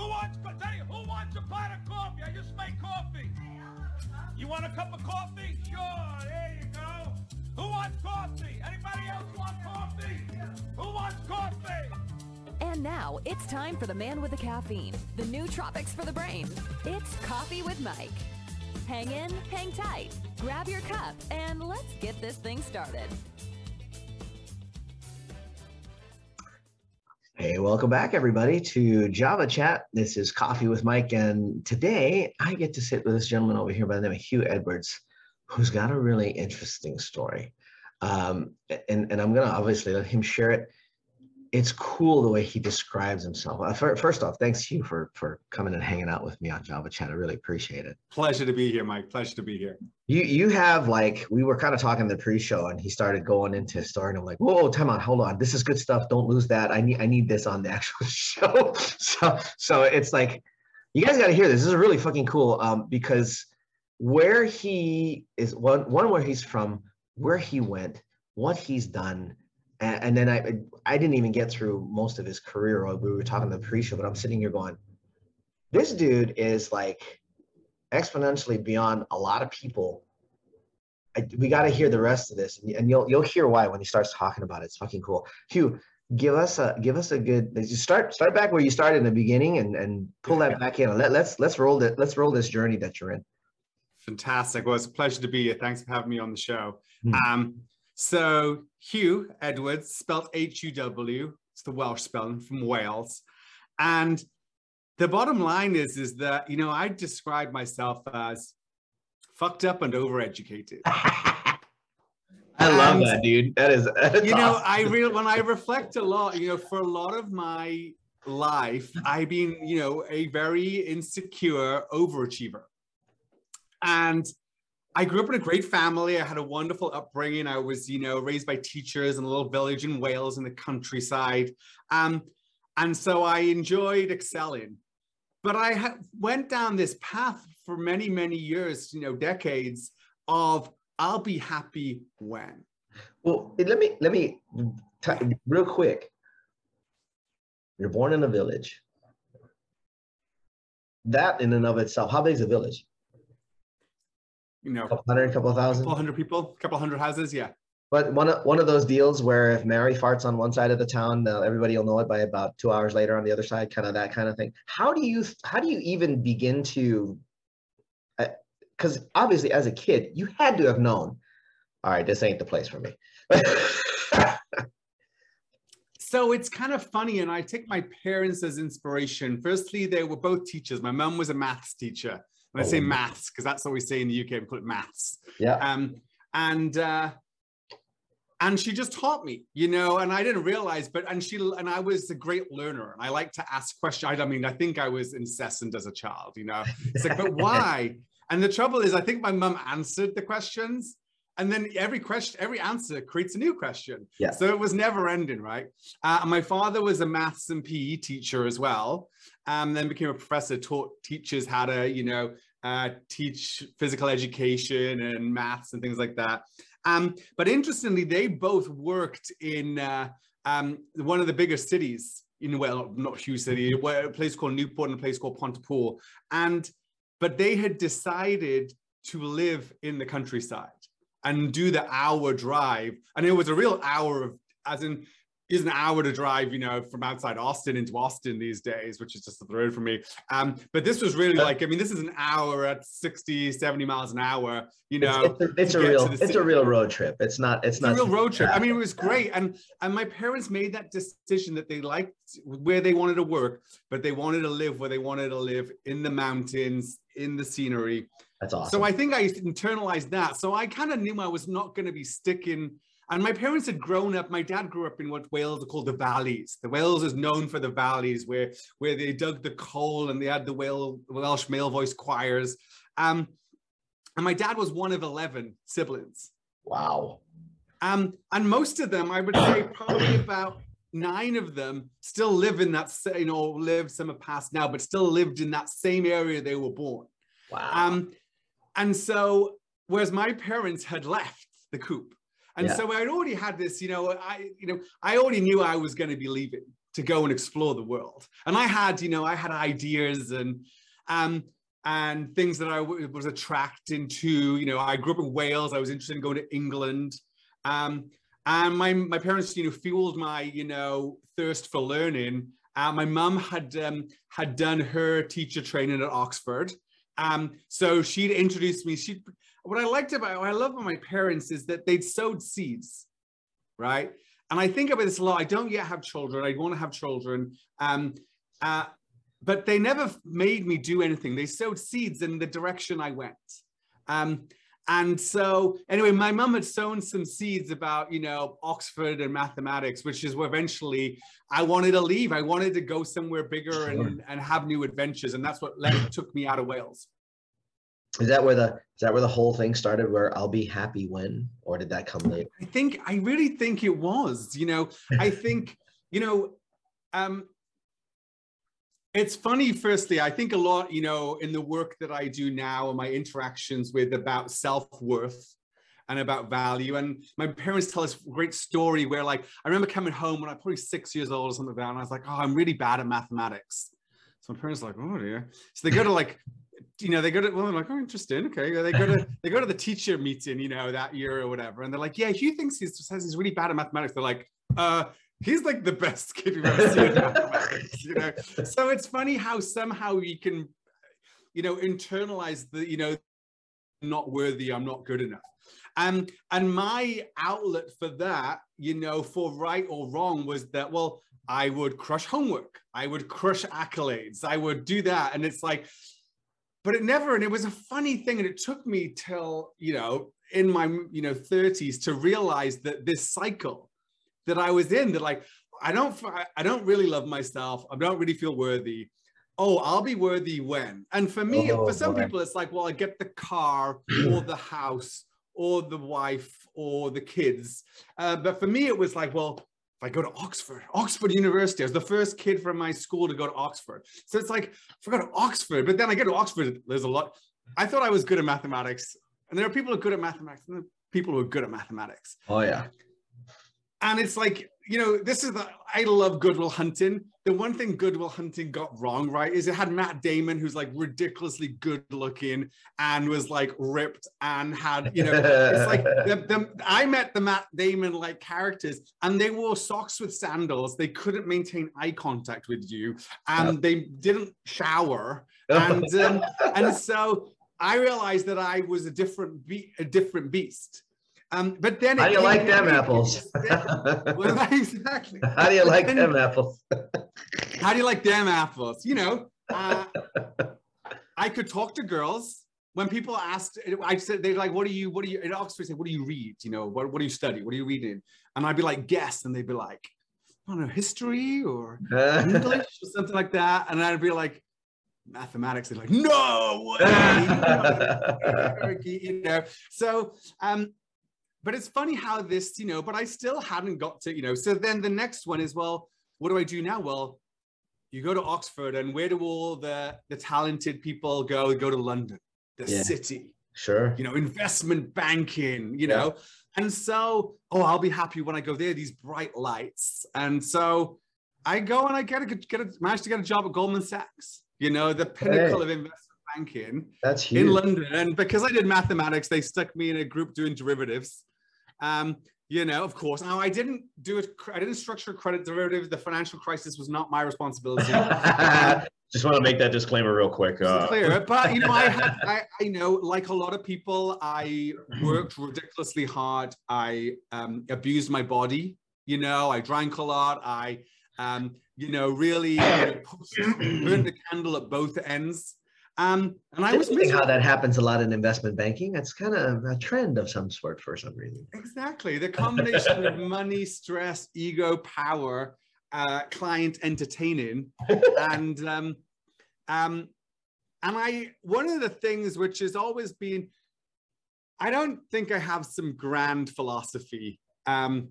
Who wants, Daddy, who wants a pot of coffee? I just made coffee. You want a cup of coffee? Sure, there you go. Who wants coffee? Anybody else want coffee? Who wants coffee? And now it's time for the man with the caffeine, the nootropics for the brain. It's Coffee with Mike. Hang in, hang tight, grab your cup, and let's get this thing started. Hey, welcome back, everybody, to Java Chat. This is Coffee with Mike, and today I get to sit with this gentleman over here by the name of Huw Edwards, who's got a really interesting story. Um, and, and I'm going to obviously let him share it it's cool the way he describes himself. Uh, first off, thanks you for for coming and hanging out with me on Java Chat. I really appreciate it. Pleasure to be here, Mike. Pleasure to be here. You you have like we were kind of talking the pre-show, and he started going into his story, and I'm like, whoa, time on, hold on, this is good stuff. Don't lose that. I need I need this on the actual show. so so it's like you guys got to hear this. This is really fucking cool um, because where he is one one where he's from, where he went, what he's done and, and, then I I didn't even get through most of his career. We were talking the pre-show, but I'm sitting here going, this dude is like exponentially beyond a lot of people. I, we got to hear the rest of this, and, and you'll you'll hear why when he starts talking about it. It's fucking cool. Huw, give us a give us a good start start back where you started in the beginning and and pull that back in. Let, let's let's roll it. Let's roll this journey that you're in. Fantastic. Well, it's a pleasure to be here. Thanks for having me on the show. Hmm. Um, so Huw Edwards, spelled H-U-W, it's the Welsh spelling from Wales. And the bottom line is, is that, you know, I describe myself as fucked up and overeducated. I love and, that, dude. That is, you know. I really, when I reflect a lot, you know, for a lot of my life, I've been, you know, a very insecure overachiever. And I grew up in a great family. I had a wonderful upbringing. I was, you know, raised by teachers in a little village in Wales in the countryside. Um, and so I enjoyed excelling. But I ha- went down this path for many, many years, you know, decades of I'll be happy when. Well, let me, let me, t- real quick. You're born in a village. That in and of itself, how big is a village? You know, a couple hundred, couple thousand, couple hundred people, a couple hundred houses, yeah. But one of one of those deals where if Mary farts on one side of the town, uh, everybody will know it by about two hours later on the other side, kind of that kind of thing. How do you how do you even begin to? Because uh, obviously, as a kid, you had to have known. All right, this ain't the place for me. so it's kind of funny, and I take my parents as inspiration. Firstly, they were both teachers. My mom was a maths teacher, and I say oh. maths because that's what we say in the UK. We call it maths. Yeah. Um, and uh, and she just taught me, you know, and I didn't realize, but and she and I was a great learner, and I like to ask questions. I, I mean, I think I was incessant as a child, you know. It's like, but why? And the trouble is, I think my mum answered the questions, and then every question, every answer creates a new question. Yeah. So it was never ending, right? Uh, my father was a maths and PE teacher as well um, then became a professor, taught teachers how to, you know, uh, teach physical education and maths and things like that. Um, but interestingly, they both worked in uh, um, one of the bigger cities in well, not huge city, a place called Newport and a place called Pontypool, and but they had decided to live in the countryside and do the hour drive, and it was a real hour of, as in is an hour to drive, you know, from outside Austin into Austin these days, which is just the road for me. Um, but this was really like, I mean, this is an hour at 60, 70 miles an hour, you know. It's, it's, a, it's a, real, it's a real road trip. It's not, it's, it's not a real road trip. I mean, it was great. And, and my parents made that decision that they liked where they wanted to work, but they wanted to live where they wanted to live in the mountains, in the scenery. That's awesome. So I think I internalized that. So I kind of knew I was not going to be sticking and my parents had grown up, my dad grew up in what Wales are called the valleys. The Wales is known for the valleys where, where they dug the coal and they had the Welsh male voice choirs. Um, and my dad was one of 11 siblings. Wow. Um, and most of them, I would say probably about nine of them still live in that, you know, live some have passed now, but still lived in that same area they were born. Wow. Um, and so, whereas my parents had left the coop, and yeah. so I'd already had this, you know, I, you know, I already knew I was going to be leaving. to go and explore the world. And I had, you know, I had ideas and um, and things that I was attracted to. You know, I grew up in Wales. I was interested in going to England. Um, and my my parents, you know, fueled my, you know, thirst for learning. Uh, my mum had um, had done her teacher training at Oxford. Um, so she'd introduced me. She, what I liked about, what I love about my parents is that they'd sowed seeds, right? And I think about this a lot. I don't yet have children. I want to have children. Um, uh, but they never made me do anything. They sowed seeds in the direction I went. Um, and so, anyway, my mum had sown some seeds about, you know, Oxford and mathematics, which is where eventually I wanted to leave. I wanted to go somewhere bigger sure. and, and have new adventures. And that's what led, took me out of Wales. Is that where the is that where the whole thing started? Where I'll be happy when, or did that come later? I think I really think it was. You know, I think you know, um, it's funny. Firstly, I think a lot. You know, in the work that I do now and my interactions with about self worth and about value. And my parents tell us great story where, like, I remember coming home when I was probably six years old or something like that, and I was like, "Oh, I'm really bad at mathematics." So my parents are like, "Oh dear." So they go to like you know, they go to well, I'm like, oh, interesting. Okay. They go to they go to the teacher meeting, you know, that year or whatever. And they're like, yeah, Huw thinks he's says he's really bad at mathematics. They're like, uh, he's like the best kid you've ever seen in mathematics, you know. So it's funny how somehow we can, you know, internalize the, you know, not worthy, I'm not good enough. Um, and my outlet for that, you know, for right or wrong was that, well, I would crush homework, I would crush accolades, I would do that. And it's like, but it never and it was a funny thing and it took me till you know in my you know 30s to realize that this cycle that i was in that like i don't i don't really love myself. I don't really feel worthy. Oh i'll be worthy when. And for me oh, for some boy. people it's like well i get the car or the house or the wife or the kids. Uh, but for me it was like well if I go to Oxford, Oxford University, I was the first kid from my school to go to Oxford. So it's like, I go to Oxford, but then I go to Oxford, there's a lot. I thought I was good at mathematics. And there are people who are good at mathematics and there are people who are good at mathematics. Oh, yeah. And it's like, you know, this is the, I love Good Will Hunting. The one thing Good Will Hunting got wrong, right, is it had Matt Damon, who's like ridiculously good looking and was like ripped and had, you know, it's like the, the, I met the Matt Damon like characters and they wore socks with sandals. They couldn't maintain eye contact with you and they didn't shower. And, um, and so I realized that I was a different, be- a different beast. Um, but then how do you like them apples? exactly. How do you like them apples? how do you like them apples? You know, uh, I could talk to girls when people asked. I said they're like, "What do you? What do you?" At Oxford, say, "What do you read? You know, what, what do you study? What are you reading?" And I'd be like, "Guess," and they'd be like, "I don't know, history or English or something like that," and I'd be like mathematics. They're like, no way. you know, so um, but it's funny how this, you know, but I still hadn't got to, you know, so then the next one is, well, what do I do now? Well, you go to Oxford and where do all the, the talented people go? Go to London, the yeah. city. Sure. You know, investment banking, you know. And so, oh, I'll be happy when I go there, these bright lights. And so I go and I get a get a manage to get a job at Goldman Sachs, you know, the pinnacle hey. of investment banking That's huge. in London. And because I did mathematics, they stuck me in a group doing derivatives. Um, you know, of course. Now, I didn't do it. I didn't structure credit derivatives. The financial crisis was not my responsibility. um, Just want to make that disclaimer real quick. Uh, clear, but you know, I had, I, I know, like a lot of people, I worked ridiculously hard. I um, abused my body. You know, I drank a lot. I, um, you know, really you know, burned the candle at both ends. Um, and I was missing how that happens a lot in investment banking. It's kind of a trend of some sort for some reason. Exactly. The combination of money, stress, ego, power, uh, client entertaining, and um, um, and I one of the things which has always been, I don't think I have some grand philosophy um,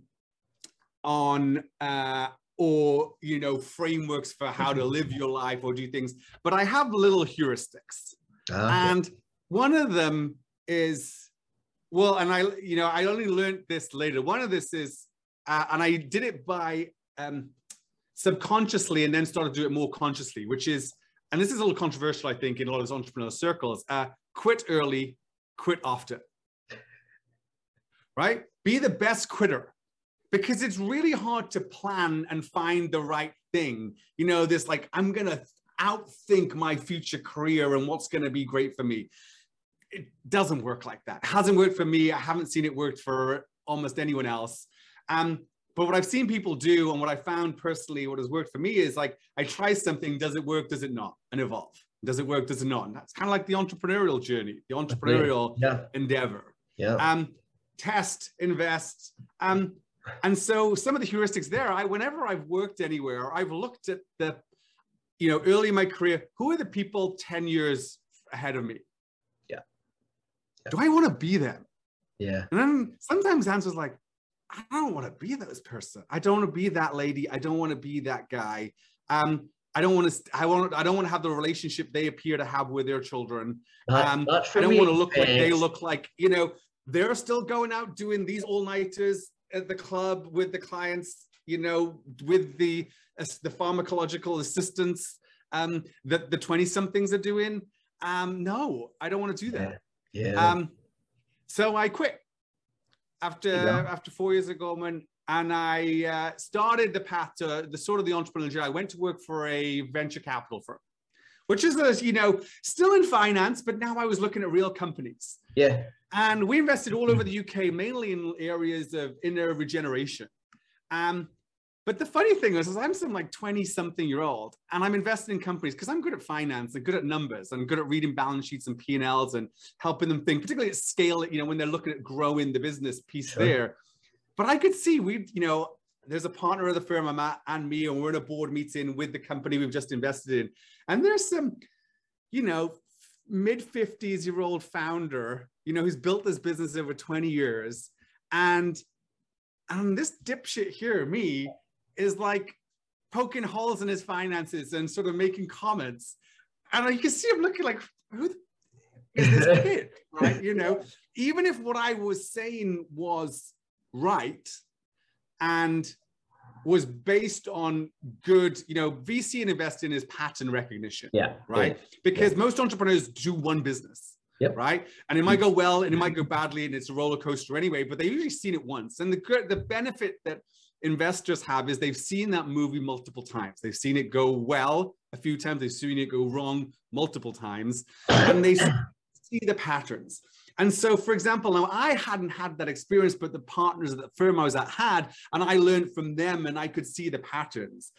on uh, or you know frameworks for how to live your life or do things but i have little heuristics ah, okay. and one of them is well and i you know i only learned this later one of this is uh, and i did it by um subconsciously and then started to do it more consciously, which is, and this is a little controversial, I think, in a lot of entrepreneurial circles. Uh, quit early, quit often. Right? Be the best quitter because it's really hard to plan and find the right thing. You know, this like, I'm going to outthink my future career and what's going to be great for me. It doesn't work like that. It hasn't worked for me. I haven't seen it work for almost anyone else. Um, but what I've seen people do and what I found personally, what has worked for me is like, I try something, does it work, does it not, and evolve. Does it work, does it not? And that's kind of like the entrepreneurial journey, the entrepreneurial Yeah. endeavor. Yeah. Um, test, invest. Um, and so some of the heuristics there, I whenever I've worked anywhere, I've looked at the, you know, early in my career, who are the people 10 years ahead of me? Yeah. Yeah. Do I want to be them? yeah. And then sometimes answer's like, I don't want to be this person. I don't want to be that lady. I don't want to be that guy. Um, I don't want to. I want. I don't want to have the relationship they appear to have with their children. Um, I don't want to look like they look like. You know, they're still going out doing these all nighters at the club with the clients. You know, with the as the pharmacological assistants um, that the twenty somethings are doing. Um, no, I don't want to do that. Yeah. Um, so I quit after go. after four years ago, man, and I uh, started the path to the sort of the entrepreneurial journey. I went to work for a venture capital firm, which is a, you know still in finance, but now I was looking at real companies, yeah. And we invested all over the UK, mainly in areas of inner regeneration. Um, but the funny thing is, is I'm some like 20 something year old and I'm investing in companies because I'm good at finance and good at numbers and good at reading balance sheets and P&Ls and helping them think, particularly at scale, you know, when they're looking at growing the business piece Sure. there. But I could see we, you know, there's a partner of the firm I'm at and me, and we're in a board meeting with the company we've just invested in. And there's some, you know, mid 50s year old founder, you know, who's built this business over 20 years. And and this dipshit here, me, is like poking holes in his finances and sort of making comments. And you can see him looking like, who the is this kid? Right? You know, even if what I was saying was right and was based on good, you know, VC and investing is pattern recognition Yeah. right? Because most entrepreneurs do one business. Yep. Right. And it might go well and it might mm-hmm. go badly and it's a roller coaster anyway, but they've usually seen it once. And the good the benefit that investors have is they've seen that movie multiple times. They've seen it go well a few times, they've seen it go wrong multiple times, and they see the patterns. And so, for example, now I hadn't had that experience, but the partners at the firm I was at had, and I learned from them and I could see the patterns.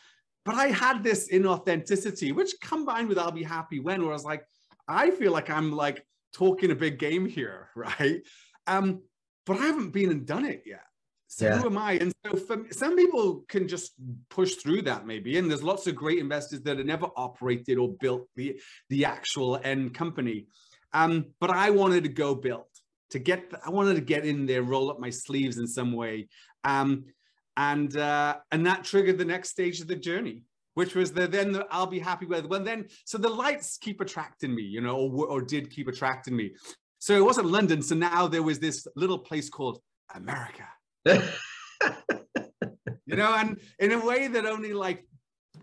But I had this inauthenticity, which combined with I'll be happy when, where I was like, I feel like I'm like talking a big game here, right? Um, but I haven't been and done it yet. So Yeah. who am I? And so for some people can just push through that maybe. And there's lots of great investors that have never operated or built the, the actual end company. Um, but I wanted to go build to get, I wanted to get in there, roll up my sleeves in some way. Um, and, uh, and that triggered the next stage of the journey which was the then the, I'll be happy with. Well, then so the lights keep attracting me, you know, or, or did keep attracting me. So it wasn't London. So now there was this little place called America, you know, and in a way that only like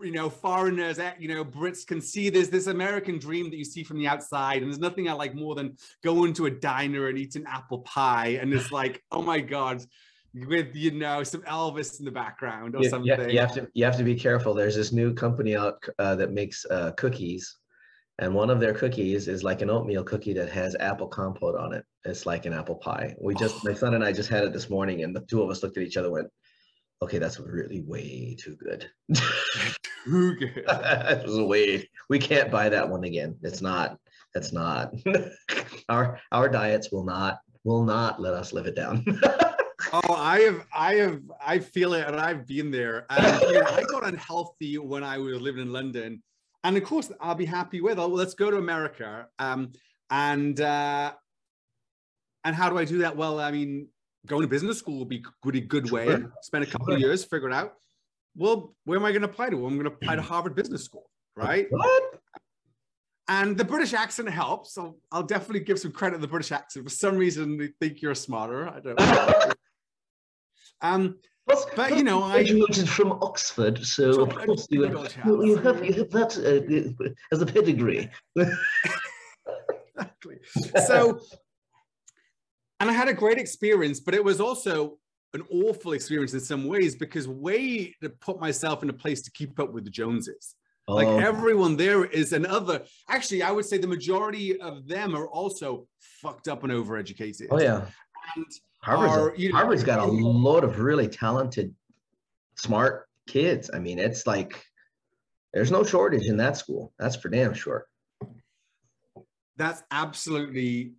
you know foreigners, you know, Brits can see. There's this American dream that you see from the outside, and there's nothing I like more than going to a diner and eating apple pie, and it's like, oh my god. With you know some Elvis in the background or You- something. you, you have to you have to be careful. There's this new company out uh, that makes uh, cookies, and one of their cookies is like an oatmeal cookie that has apple compote on it. It's like an apple pie. We just my son and I just had it this morning, and the two of us looked at each other, and went, "Okay, that's really way too good." Too good. was way. We can't buy that one again. It's not. That's not. our our diets will not will not let us live it down. Oh, I have, I have, I feel it, and I've been there. And you know, I got unhealthy when I was living in London, and of course, I'll be happy with. Oh, well, let's go to America. Um, and uh, and how do I do that? Well, I mean, going to business school would be good, a good way. Sure. Spend a couple of years, figure it out. Well, where am I going to apply to? I'm going to apply to Harvard Business School, right? what? And the British accent helps. So I'll definitely give some credit to the British accent. For some reason, they think you're smarter. I don't know. um, Plus, But, you know, I- graduated from Oxford, so of course you, you have you have that uh, as a pedigree. exactly. So, and I had a great experience, but it was also an awful experience in some ways because way to put myself in a place to keep up with the Joneses. Like Oh, everyone there is another. Actually, I would say the majority of them are also fucked up and overeducated. oh yeah, And Harvard's, are, you know, Harvard's got a load of really talented, smart kids. I mean, it's like there's no shortage in that school. That's for damn sure. That's absolutely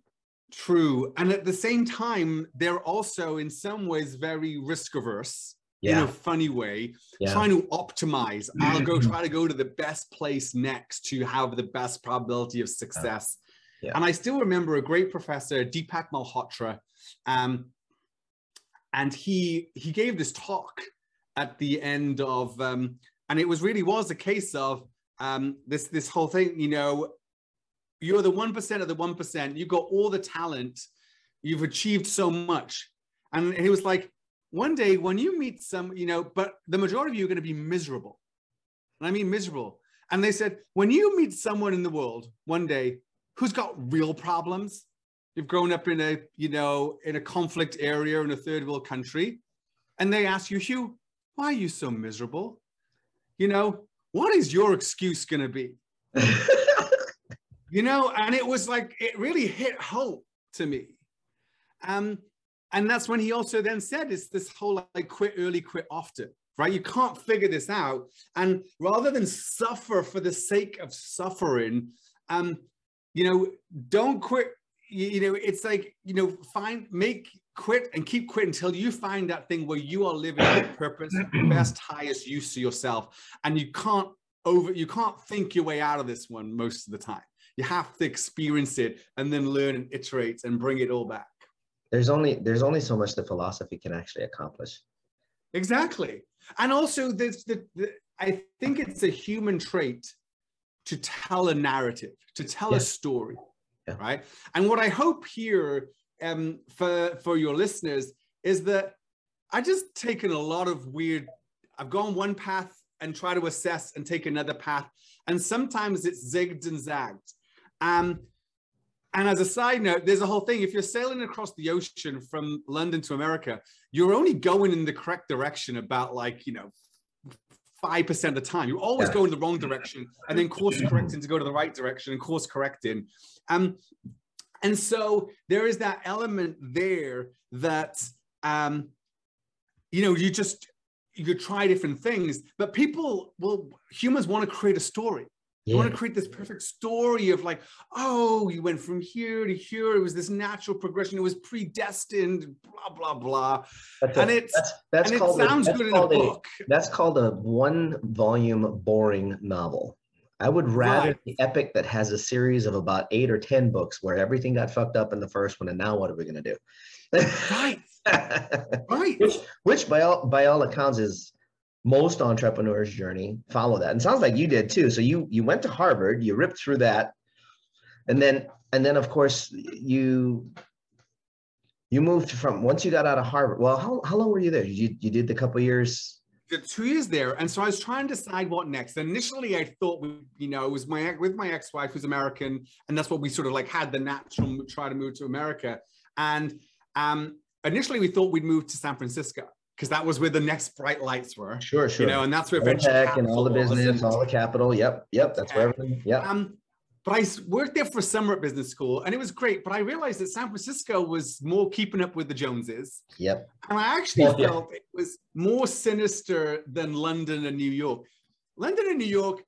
true. And at the same time, they're also in some ways very risk averse in a funny way, yeah. trying to optimize. I'll go try to go to the best place next to have the best probability of success. Yeah. And I still remember a great professor, Deepak Malhotra, um, and he he gave this talk at the end of, um, and it was really was a case of um, this this whole thing. You know, you're the one percent of the one percent. You've got all the talent. You've achieved so much, and he was like, one day when you meet some, you know, but the majority of you are going to be miserable. And I mean miserable. And they said, when you meet someone in the world one day who's got real problems, you've grown up in a, you know, in a conflict area in a third world country, and they ask you, Huw, why are you so miserable? You know, what is your excuse going to be? you know and it was like it really hit home to me. Um and that's when he also then said it's this whole like quit early quit often right? You can't figure this out. And rather than suffer for the sake of suffering um you know don't quit. You, you know it's like you know find make quit and keep quit until you find that thing where you are living with purpose best highest use to yourself. And you can't over you can't think your way out of this one most of the time you have to experience it and then learn and iterate and bring it all back there's only there's only so much the philosophy can actually accomplish. exactly and also there's the, the i think it's a human trait to tell a narrative to tell Yeah. a story Yeah. right and what i hope here um for for your listeners is that i just taken a lot of weird i've gone one path and try to assess and take another path and sometimes it's zigged and zagged um and as a side note, there's a whole thing. If you're sailing across the ocean from London to America, you're only going in the correct direction about like, you know, 5% of the time. You're always Yeah. go in the wrong direction and then course correcting to go to the right direction and course correcting. Um, and so there is that element there that, um, you know, you just, you could try different things, but people will, humans want to create a story. You want to create this perfect story of like, oh, you went from here to here. It was this natural progression. It was predestined, blah, blah, blah. that's a- And it's that's that's and it called a- sounds that's good in a book. That's called a one volume boring novel. I would rather Right. the epic that has a series of about eight or ten books where everything got fucked up in the first one, and now what are we gonna do? Right, right. which, which by all by all accounts is most entrepreneurs' journey follow that. And sounds like you did too. So you you went to Harvard, you ripped through that, and then and then of course you you moved from once you got out of Harvard. Well, how, how long were you there? You you did the couple years. The two years there, and so I was trying to decide what next. Initially, I thought, we, you know, it was my with my ex-wife who's American, and that's what we sort of like had the natural try to move to America. And um, initially, we thought we'd move to San Francisco because that was where the next bright lights were. Sure, sure. You know, and that's where all venture tech and all the business, all the capital. Yep, yep. That's where everything. Yep. Um, but I worked there for summer at business school and it was great. But I realized that San Francisco was more keeping up with the Joneses. Yep. And I actually yeah. felt it was more sinister than London and New York. London and New York,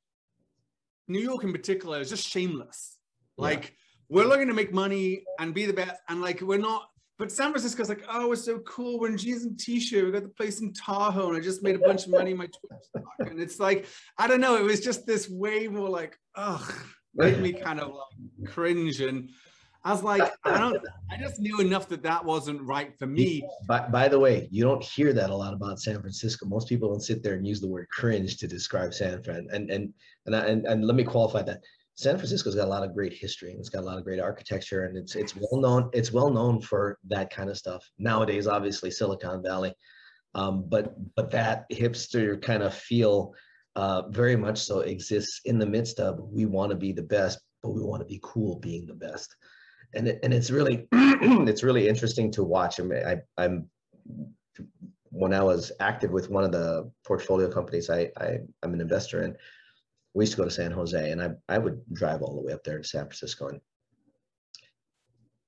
New York in particular, is just shameless. Yeah. Like, we're looking to make money and be the best. And like, we're not. But San Francisco's like, oh, it's so cool. We're in jeans and t-shirt. We got the place in Tahoe, and I just made a bunch of money in my Twitter stock. And it's like, I don't know. It was just this way more like, ugh, made me kind of like cringe. And I was like, I don't. I just knew enough that that wasn't right for me. By, by the way, you don't hear that a lot about San Francisco. Most people don't sit there and use the word cringe to describe San Fran. And and and I- and, and let me qualify that. San Francisco's got a lot of great history and it's got a lot of great architecture and it's it's well known. It's well known for that kind of stuff. Nowadays, obviously, Silicon Valley. Um, but but that hipster kind of feel uh, very much so exists in the midst of we want to be the best, but we want to be cool being the best. And it, and it's really it's really interesting to watch. I, mean, I I'm when I was active with one of the portfolio companies I, I I'm an investor in, we used to go to San Jose and I I would drive all the way up there to San Francisco and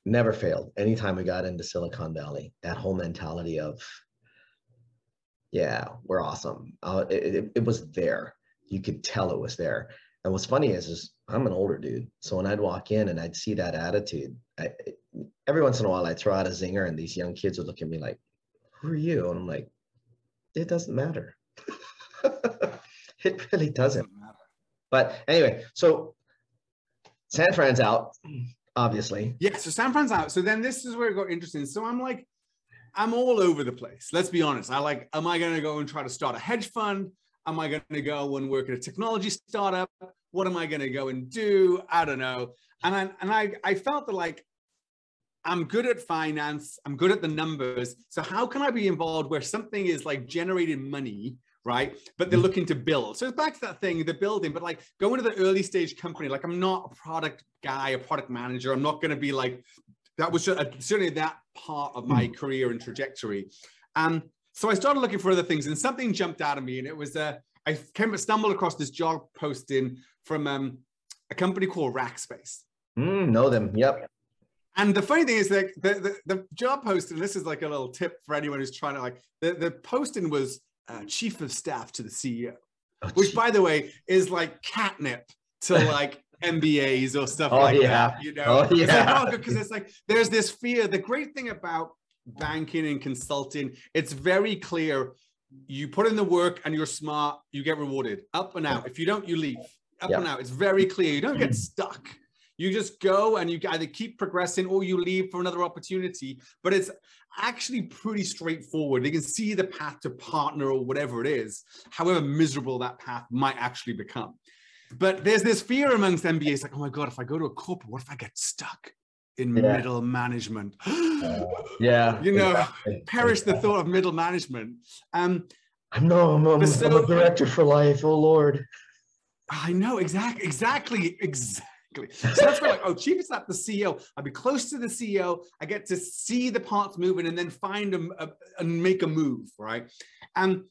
never failed. Anytime we got into Silicon Valley, that whole mentality of yeah, we're awesome. Uh, it, it, it was there. You could tell it was there. And what's funny is, is I'm an older dude. So when I'd walk in and I'd see that attitude, I, every once in a while I'd throw out a zinger and these young kids would look at me like, who are you? And I'm like, it doesn't matter. it really doesn't. But anyway, so San Fran's out, obviously. Yeah, so San Fran's out. So then this is where it got interesting. So I'm like, I'm all over the place. Let's be honest. I like, am I going to go and try to start a hedge fund? Am I going to go and work at a technology startup? What am I going to go and do? I don't know. And I, and I, I felt that like, I'm good at finance. I'm good at the numbers. So how can I be involved where something is like generating money, right? But they're mm-hmm. looking to build. So it's back to that thing, the building, but like go into the early stage company. Like I'm not a product guy, a product manager. I'm not going to be like that was uh, certainly that part of my hmm. career and trajectory. Um, so I started looking for other things, and something jumped out of me, and it was uh, I came stumbled across this job posting from um, a company called Rackspace. Mm, know them? Yep. And the funny thing is that the, the, the, job posting, this is like a little tip for anyone who's trying to like, the, the posting was uh, chief of staff to the CEO, oh, which by the way is like catnip to like MBAs or stuff oh, like yeah. that. You know, oh, yeah. because it's, like, it's like there's this fear. The great thing about banking and consulting, it's very clear. You put in the work and you're smart, you get rewarded. Up and out. If you don't, you leave. Up and out. It's very clear. You don't get stuck. You just go and you either keep progressing or you leave for another opportunity. But it's actually pretty straightforward. They can see the path to partner or whatever it is, however miserable that path might actually become. But there's this fear amongst MBAs like, oh my God, if I go to a corporate, what if I get stuck in yeah. middle management? uh, yeah. You know, exactly. perish the thought of middle management. Um, I'm no, I'm, I'm, so, I'm a director for life. Oh Lord. I know exactly, exactly, exactly. So that's where like, oh, chief is not the CEO. I'll be close to the CEO. I get to see the parts moving and then find them uh, and make a move, right? And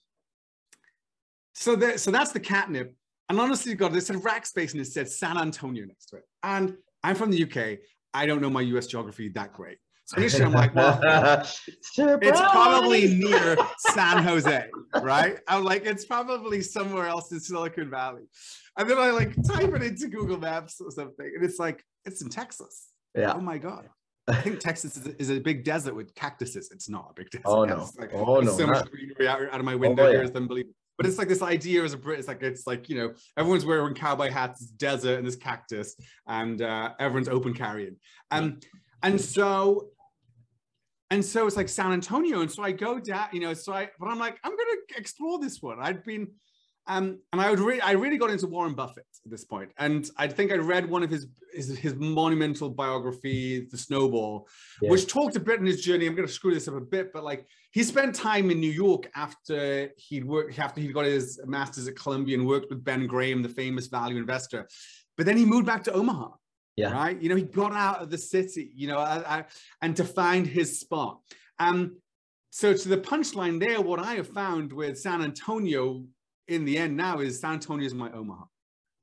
so so that's the catnip. And honestly, God, they said Rackspace and it said San Antonio next to it. And I'm from the UK. I don't know my US geography that great. I'm like, well, it's probably near San Jose, right? I'm like, it's probably somewhere else in Silicon Valley. And then I like type it into Google Maps or something, and it's like, it's in Texas. Yeah. Oh my God. I think Texas is a, is a, big desert with cactuses. It's not a big desert. Oh no! Like, oh no! So much greenery out, out, of my window oh, yeah. here is unbelievable. But it's like this idea as a Brit, it's like it's like you know everyone's wearing cowboy hats, desert, and this cactus, and uh, everyone's open carrying. Um, and so and so it's like San Antonio. And so I go down, you know, so I, but I'm like, I'm going to explore this one. I'd been, um, and I would really, I really got into Warren Buffett at this point. And I think I read one of his, his, his monumental biography, The Snowball, yeah. which talked a bit in his journey. I'm going to screw this up a bit, but like he spent time in New York after he'd worked, after he got his master's at Columbia and worked with Ben Graham, the famous value investor. But then he moved back to Omaha. Yeah. Right. You know, he got out of the city, you know, I, I, and to find his spot. Um, so to the punchline there, what I have found with San Antonio in the end now is San Antonio is my Omaha.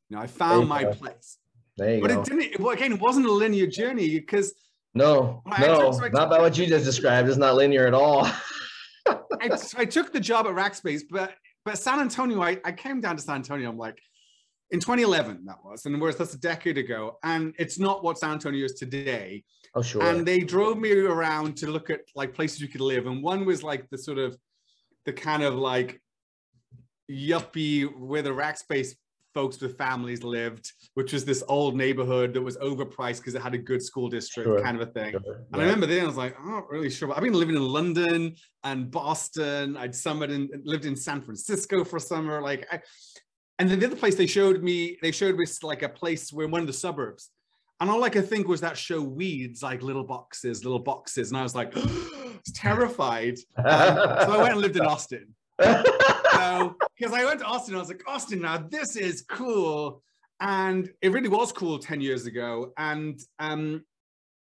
You know, I found my go. place. There you but go. it didn't, well, again, it wasn't a linear journey because. No, no, not by what you just described. It's not linear at all. I, I, took the job at Rackspace, but but San Antonio, I, I came down to San Antonio. I'm like, in 2011 that was and whereas that's a decade ago and it's not what san antonio is today. Oh sure. And they drove me around to look at like places you could live and one was like the sort of the kind of like yuppie where the rackspace folks with families lived which was this old neighborhood that was overpriced because it had a good school district sure. kind of a thing. Sure. and i remember then i was like i'm not really sure. But i've been living in london and boston. I'd summered and lived in san francisco for summer. Like I, and then the other place they showed me, they showed me like a place where one of the suburbs. And all I could think was that show weeds, like little boxes, little boxes. And I was like, terrified. Um, so I went and lived in Austin. So, because I went to Austin, I was like, Austin, now this is cool. And it really was cool 10 years ago. And um,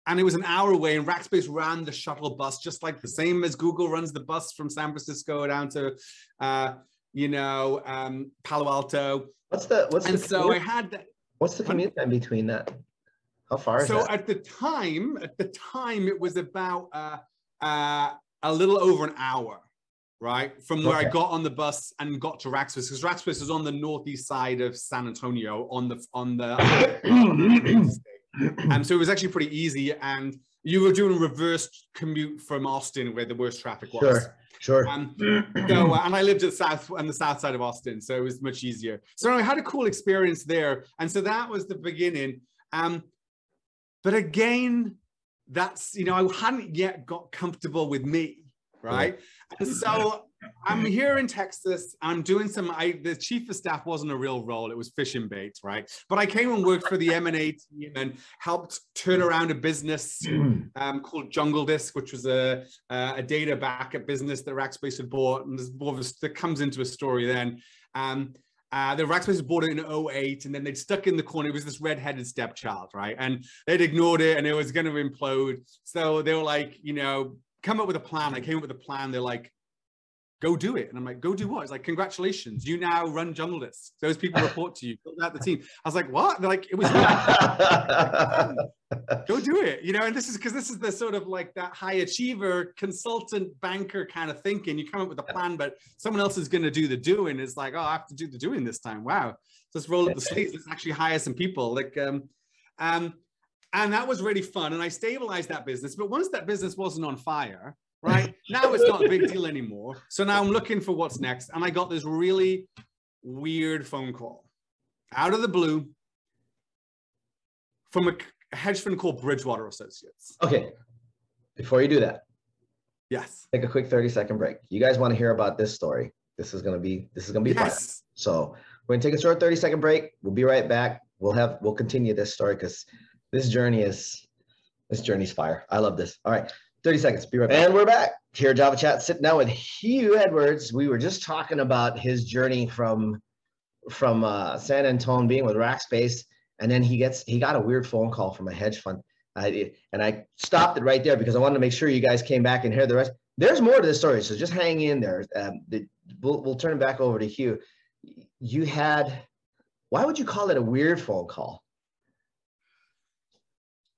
and it was an hour away and rackspace ran the shuttle bus just like the same as google runs the bus from san francisco down to uh, you know um, palo alto. What's the what's and the so i had what's the commute time between that? How far is it? so at the time at the time it was about uh, uh, a little over an hour right from where i got on the bus and got to rackspace because rackspace is on the northeast side of san antonio on the on the Um, so it was actually pretty easy, and you were doing a reverse commute from Austin, where the worst traffic was. sure sure Um, so, uh, and I lived at south on the south side of Austin, so it was much easier. So I had a cool experience there, and so that was the beginning. Um, but again, that's you know I hadn't yet got comfortable with me, right? And so I'm here in Texas. I'm doing some. I the chief of staff wasn't a real role; it was fishing bait, right? But I came and worked for the M and A team and helped turn around a business um, called Jungle Disc, which was a uh, a data backup business that Rackspace had bought, and there's more of a, that comes into a story then. Um, uh, the Rackspace bought it in 08, and then they'd stuck in the corner. It was this red-headed stepchild, right? And they'd ignored it, and it was going to implode. So they were like, you know, come up with a plan. I came up with a plan. They're like, go do it. And I'm like, go do what? It's like, congratulations, you now run Jungle Disc. Those people report to you. Build out the team. I was like, what? They're like, it was go do it you know and this is because this is the sort of like that high achiever consultant banker kind of thinking you come up with a plan but someone else is going to do the doing it's like oh i have to do the doing this time wow let's roll up the sleeves let's actually hire some people like um um and that was really fun and i stabilized that business but once that business wasn't on fire right now it's not a big deal anymore so now i'm looking for what's next and i got this really weird phone call out of the blue from a hedge fund called Bridgewater Associates. okay before you do that Yes. take a quick 30 second break you guys want to hear about this story this is going to be this is going to be fun So we're gonna take a short 30 second break. We'll be right back. We'll have we'll continue this story because this journey is this journey's fire. I love this. All right, 30 seconds. Be right back. And we're back here at Java Chat, sitting down with Huw Edwards. We were just talking about his journey from from uh, San Antonio being with Rackspace, and then he gets he got a weird phone call from a hedge fund. I, and I stopped it right there because I wanted to make sure you guys came back and hear the rest. There's more to the story, so just hang in there. Um, the, we'll, we'll turn it back over to Huw you had why would you call it a weird phone call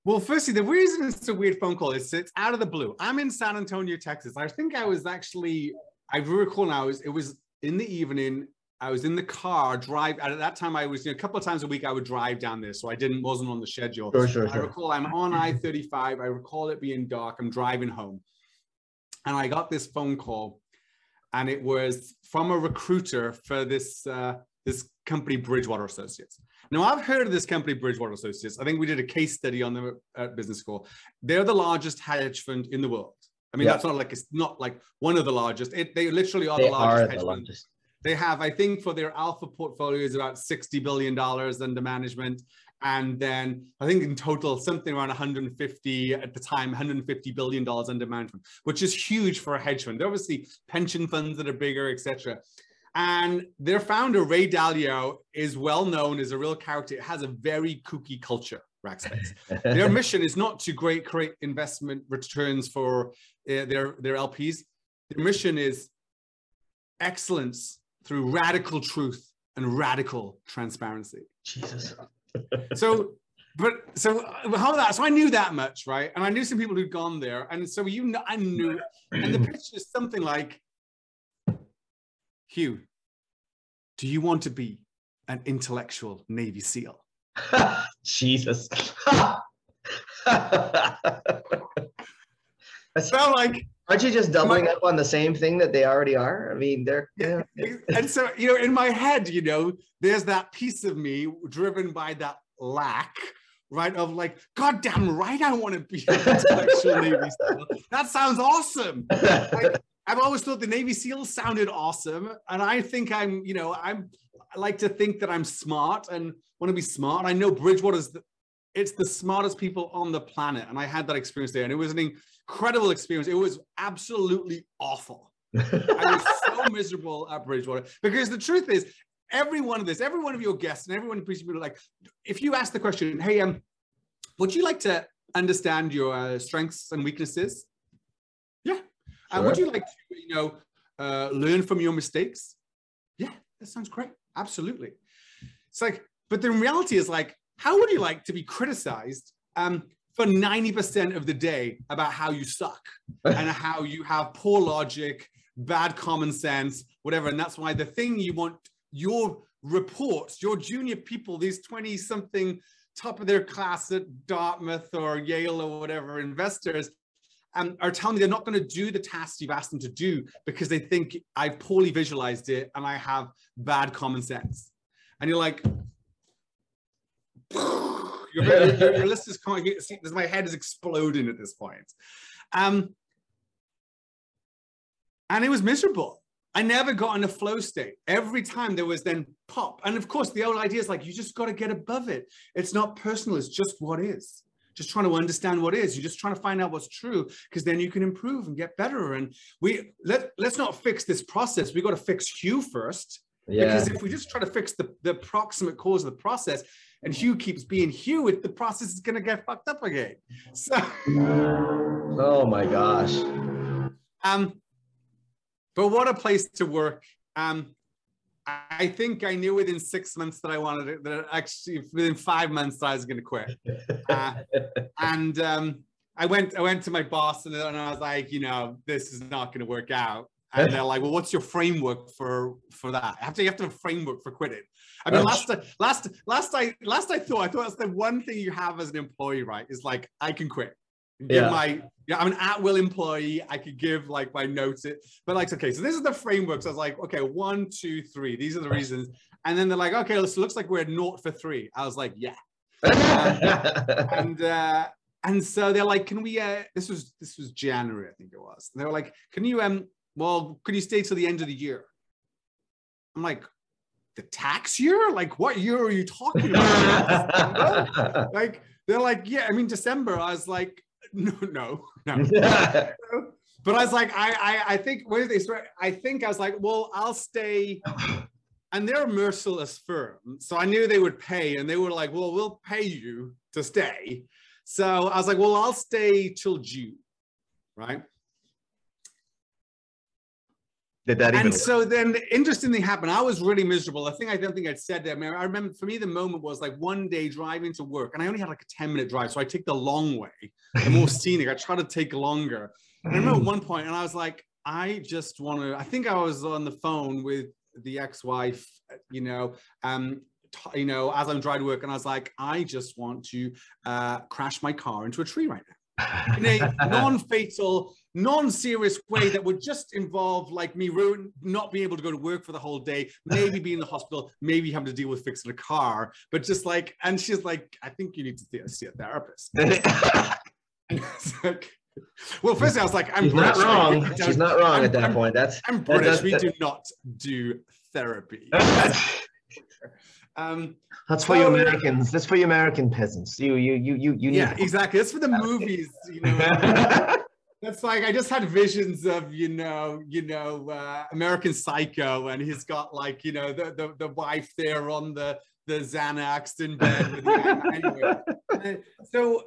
Well, firstly, the reason it's a weird phone call is it's out of the blue. I'm in San Antonio, Texas. I think I was actually, I recall now, it was, in the evening. I was in the car, drive. At that time, I was you know, a couple of times a week. I would drive down there, so I didn't wasn't on the schedule. sure sure I recall I'm on I-35. I recall it being dark. I'm driving home, and I got this phone call, and it was from a recruiter for this uh, this company, Bridgewater Associates. Now I've heard of this company, Bridgewater Associates. I think we did a case study on them at business school. They're the largest hedge fund in the world. I mean, Yeah. that's not like it's not like one of the largest. It, they literally are they the largest are hedge the fund largest they have, I think, for their alpha portfolio is about $60 billion under management. And then I think in total, something around 150 at the time, 150 billion dollars under management, which is huge for a hedge fund. There obviously pension funds that are bigger, etc. And their founder, Ray Dalio, is well known as a real character. It has a very kooky culture, Rackspace. their mission is not to great create investment returns for uh, their their LPs. Their mission is excellence through radical truth and radical transparency. jesus So, but so uh, how that? So I knew that much, right? And I knew some people who'd gone there, and so you know, I knew. And the pitch is something like, Huw, do you want to be an intellectual Navy SEAL? jesus So like, aren't you just doubling up on the same thing that they already are i mean they're yeah. and so you know, in my head, you know, there's that piece of me driven by that lack, right? Of like, God damn right, I want to be an intellectual Navy SEAL. That sounds awesome. Like, I've always thought the Navy SEALs sounded awesome, and I think I'm, you know, I'm. I like to think that I'm smart and want to be smart. I know Bridgewater's the, it's the smartest people on the planet. And I had that experience there, and it was an incredible experience. It was absolutely awful. I was so miserable at Bridgewater because the truth is, every one of this, every one of your guests, and everyone people like, if you ask the question, "Hey, um, would you like to understand your uh, strengths and weaknesses?" Yeah. And would you like to, you know, uh, learn from your mistakes? Yeah, that sounds great. Absolutely. It's like, but the reality is like, how would you like to be criticized um, for 90% of the day about how you suck and how you have poor logic, bad common sense, whatever. And that's why the thing you want your reports, your junior people, these 20 something top of their class at Dartmouth or Yale or whatever investors um, are telling me they're not going to do the tasks you've asked them to do because they think I've poorly visualized it and I have bad common sense. And you're like, your, your, your, list is coming. See, my head is exploding at this point. Um, and it was miserable. I never got in a flow state. Every time there was then pop. And of course, the old idea is like, you just got to get above it. It's not personal, it's just what is. Just trying to understand what is. You're just trying to find out what's true because then you can improve and get better. And we let let's not fix this process. We got to fix Huw first. Yeah. Because if we just try to fix the, the proximate cause of the process, and Huw keeps being Huw, the process is going to get fucked up again. So, oh my gosh. Um, but what a place to work. Um, I think I knew within six months that I wanted it, that actually within five months that I was going to quit. Uh, and um, I went, I went to my boss and, and I was like, you know, this is not going to work out. And they're like, well, what's your framework for for that? After you have to have a framework for quitting. I mean, last last last I last I thought I thought that's the one thing you have as an employee, right? Is like I can quit give yeah. my yeah, I'm an at-will employee. I could give like my notes it, but like okay, so this is the framework. So I was like, okay, one, two, three. These are the reasons. And then they're like, okay, this looks like we're naught for three. I was like, yeah. uh, and uh, and so they're like, can we? Uh, this was this was January, I think it was. And they were like, can you um, well, could you stay till the end of the year? I'm like, the tax year? Like, what year are you talking about? like, they're like, yeah, I mean, December. I was like, no, no, no. but I was like, I, I, I think where they swear, I think I was like, well, I'll stay. And they're a merciless firm, so I knew they would pay, and they were like, well, we'll pay you to stay. So I was like, well, I'll stay till June, right? Did that even? And so then the interesting thing happened. I was really miserable. I think I don't think I'd said that. I remember for me the moment was like one day driving to work, and I only had like a ten minute drive, so I take the long way, the more scenic. I try to take longer. And I remember at one point, and I was like, I just want to. I think I was on the phone with the ex-wife, you know, um, you know, as I'm driving to work, and I was like, I just want to uh, crash my car into a tree right now in a non-fatal, non-serious way that would just involve like me ruin, not being able to go to work for the whole day, maybe be in the hospital, maybe having to deal with fixing a car, but just like, and she's like, I think you need to see a, see a therapist. like, well, first I was like, I'm She's British. not wrong. She's not wrong I'm, at that I'm, point. That's I'm British. We do not do therapy. Um, that's for you Americans. That's for you American peasants. You, you, you, you, you. Yeah, exactly. That's for the movies. You know. That's like I just had visions of you know, you know, uh, American Psycho, and he's got like you know the the, the wife there on the the Xanax in bed with the anyway. so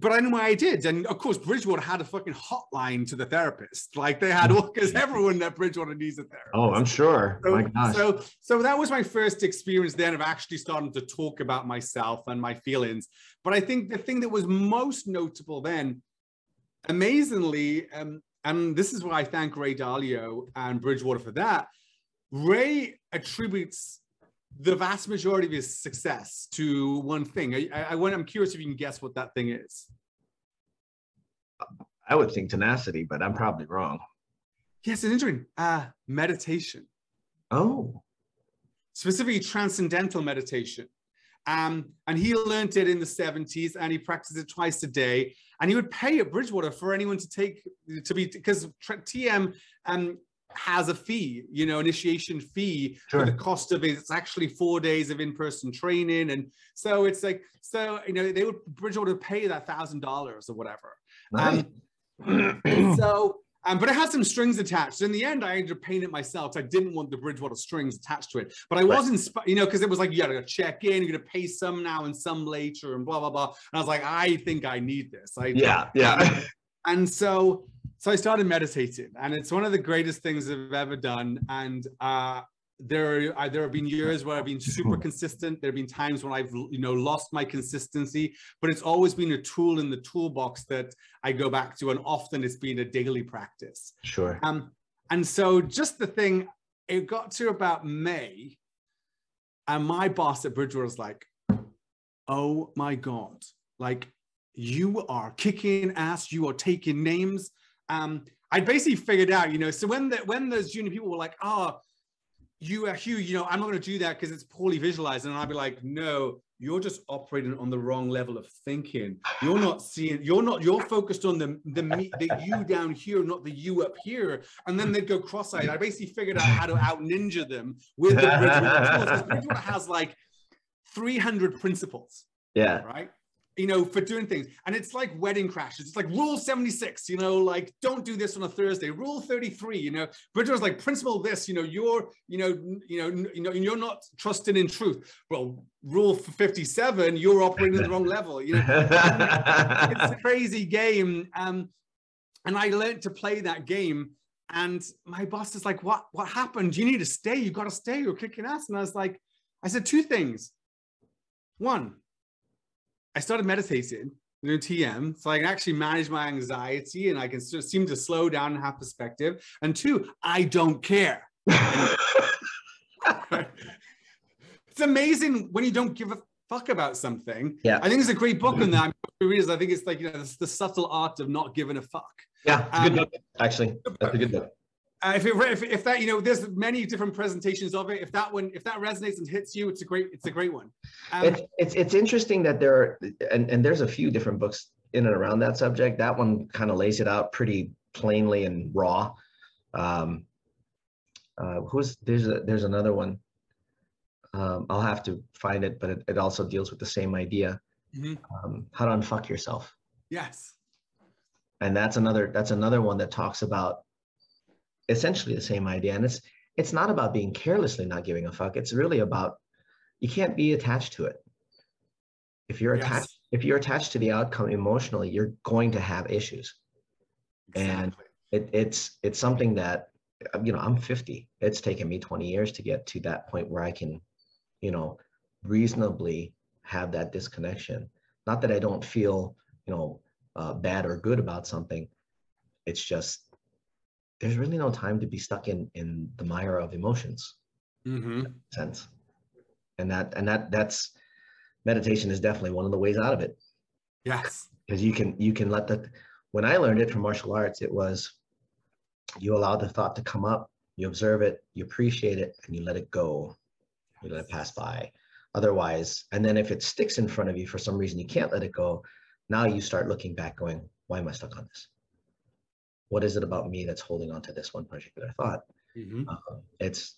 but I know why I did. And of course, Bridgewater had a fucking hotline to the therapist. Like they had, because everyone at Bridgewater needs a therapist. Oh, I'm sure. So, my gosh. So, so that was my first experience then of actually starting to talk about myself and my feelings. But I think the thing that was most notable then, amazingly, um, and this is why I thank Ray Dalio and Bridgewater for that. Ray attributes the vast majority of his success to one thing. I, I, I I'm curious if you can guess what that thing is. I would think tenacity, but I'm probably wrong. Yes, it's interesting. Uh, meditation. Oh. Specifically, transcendental meditation. Um, and he learned it in the 70s and he practiced it twice a day. And he would pay at Bridgewater for anyone to take, to be, because TM um, has a fee, you know, initiation fee Sure. for the cost of it. It's actually four days of in-person training. And so it's like, so, you know, they would, Bridgewater would pay that thousand dollars or whatever. Nice. And so, um, but it had some strings attached. In the end, I ended up paying it myself. I didn't want the Bridgewater strings attached to it. But I Right. wasn't, sp- you know, because it was like, you gotta check in, you're gonna pay some now and some later and blah, blah, blah. And I was like, I think I need this. I, yeah, yeah. and so so i started meditating and it's one of the greatest things i've ever done and uh there are there have been years where i've been super consistent. There have been times when i've you know lost my consistency but it's always been a tool in the toolbox that i go back to and often it's been a daily practice. Sure. um and so just the thing it got to about may and my boss at bridgewater was like oh my god like you are kicking ass you are taking names. Um I'd basically figured out you know so when the when those junior people were like oh you are Huw, you know, I'm not going to do that because it's poorly visualized. And I'd be like, no, you're just operating on the wrong level of thinking. You're not seeing, you're not, you're focused on the the me, the you down here, not the you up here. And then they'd go cross-eyed. I basically figured out how to out ninja them with the Bridgewater tools. Bridgewater has like 300 principles Yeah. right? You know, for doing things. And it's like wedding crashes. It's like rule 76, you know, like don't do this on a Thursday. Rule 33, you know, Bridger's like principle this, you know, you're, you know, you know, you know, you're not trusting in truth. Well, rule 57, you're operating at the wrong level. You know, it's a crazy game. Um, and I learned to play that game. And my boss is like, "What? What happened? You need to stay. You got to stay. You're kicking ass." And I was like, "I said two things. One, I started meditating, doing TM, so I can actually manage my anxiety and I can sort of seem to slow down and have perspective. And two, I don't care. it's amazing when you don't give a fuck about something. Yeah. I think it's a great book on that. I'm sure it is. I think it's like, you know, it's the subtle art of not giving a fuck. yeah, it's a good Um, book, actually. That's a good book. Uh, if, it, if, if that, you know, there's many different presentations of it. If that one, if that resonates and hits you, it's a great, it's a great one. Um, it's it's it's interesting that there are and, and there's a few different books in and around that subject. That one kind of lays it out pretty plainly and raw. Um, uh, who's there's a there's another one. Um, I'll have to find it, but it, it also deals with the same idea. Mhm. Um, how to unfuck yourself, yes. and that's another that's another one that talks about essentially the same idea. And it's it's not about being carelessly not giving a fuck. It's really about you can't be attached to it. If you're Yes. attached, if you're attached to the outcome emotionally, you're going to have issues. And- It, it's it's something that you know I'm 50. It's taken me 20 years to get to that point where I can, you know, reasonably have that disconnection. Not that I don't feel you know uh, bad or good about something. It's just there's really no time to be stuck in in the mire of emotions. Mhm. sense. And that and that that's meditation is definitely one of the ways out of it. Yes. because you can you can let the when i learned it from martial arts it was you allow the thought to come up you observe it you appreciate it and you let it go. You let it pass by. Otherwise and then if it sticks in front of you for some reason you can't let it go now you start looking back going why am i stuck on this what is it about me that's holding on to this one particular thought? Mhm. um, it's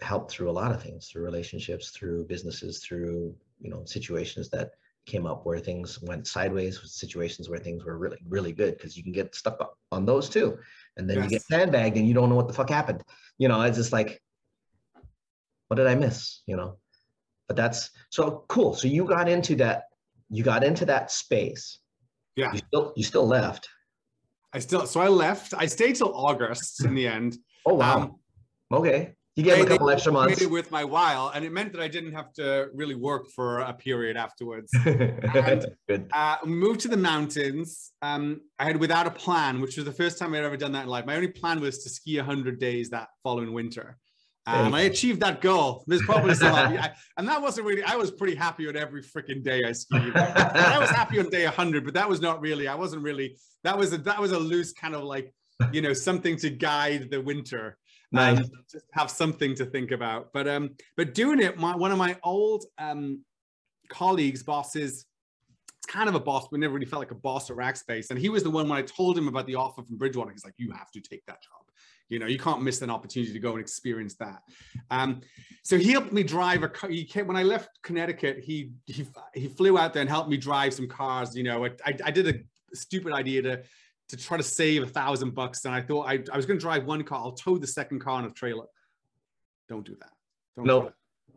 helped through a lot of things through relationships through businesses through you know situations that came up where things went sideways situations where things were really really good because you can get stuck on those too. And then you get sandbagged and you don't know what the fuck happened. You know it's just like what did i miss? You know? But that's so cool. So you got into that you got into that space. Yeah. you still you still left I still, so I left. I stayed till August in the end. oh wow Um, okay you gave him a they- couple extra months with my while, and it meant that I didn't have to really work for a period afterwards. And- good Uh, moved to the mountains. Um, I had without a plan, which was the first time I'd ever done that in life. My only plan was to ski 100 days that following winter. You I achieved that goal. There's probably some, I, and that wasn't really, I was pretty happy on every freaking day I skied. I was happy on day 100, but that was not really, I wasn't really, that was a, that was a loose kind of like, you know, something to guide the winter. nice Um, just have something to think about. But um, but doing it, my one of my old um colleagues, bosses, it's kind of a boss, but never really felt like a boss at Rackspace. And he was the one when I told him about the offer from Bridgewater, he's like, you have to take that job. You know, you can't miss an opportunity to go and experience that. Um, so he helped me drive a car. He came when I left Connecticut. He he he flew out there and helped me drive some cars. You know, I, I did a stupid idea to to try to save a thousand bucks, and I thought I, I was going to drive one car. I'll tow the second car on a trailer. Don't do that. Don't No. do that.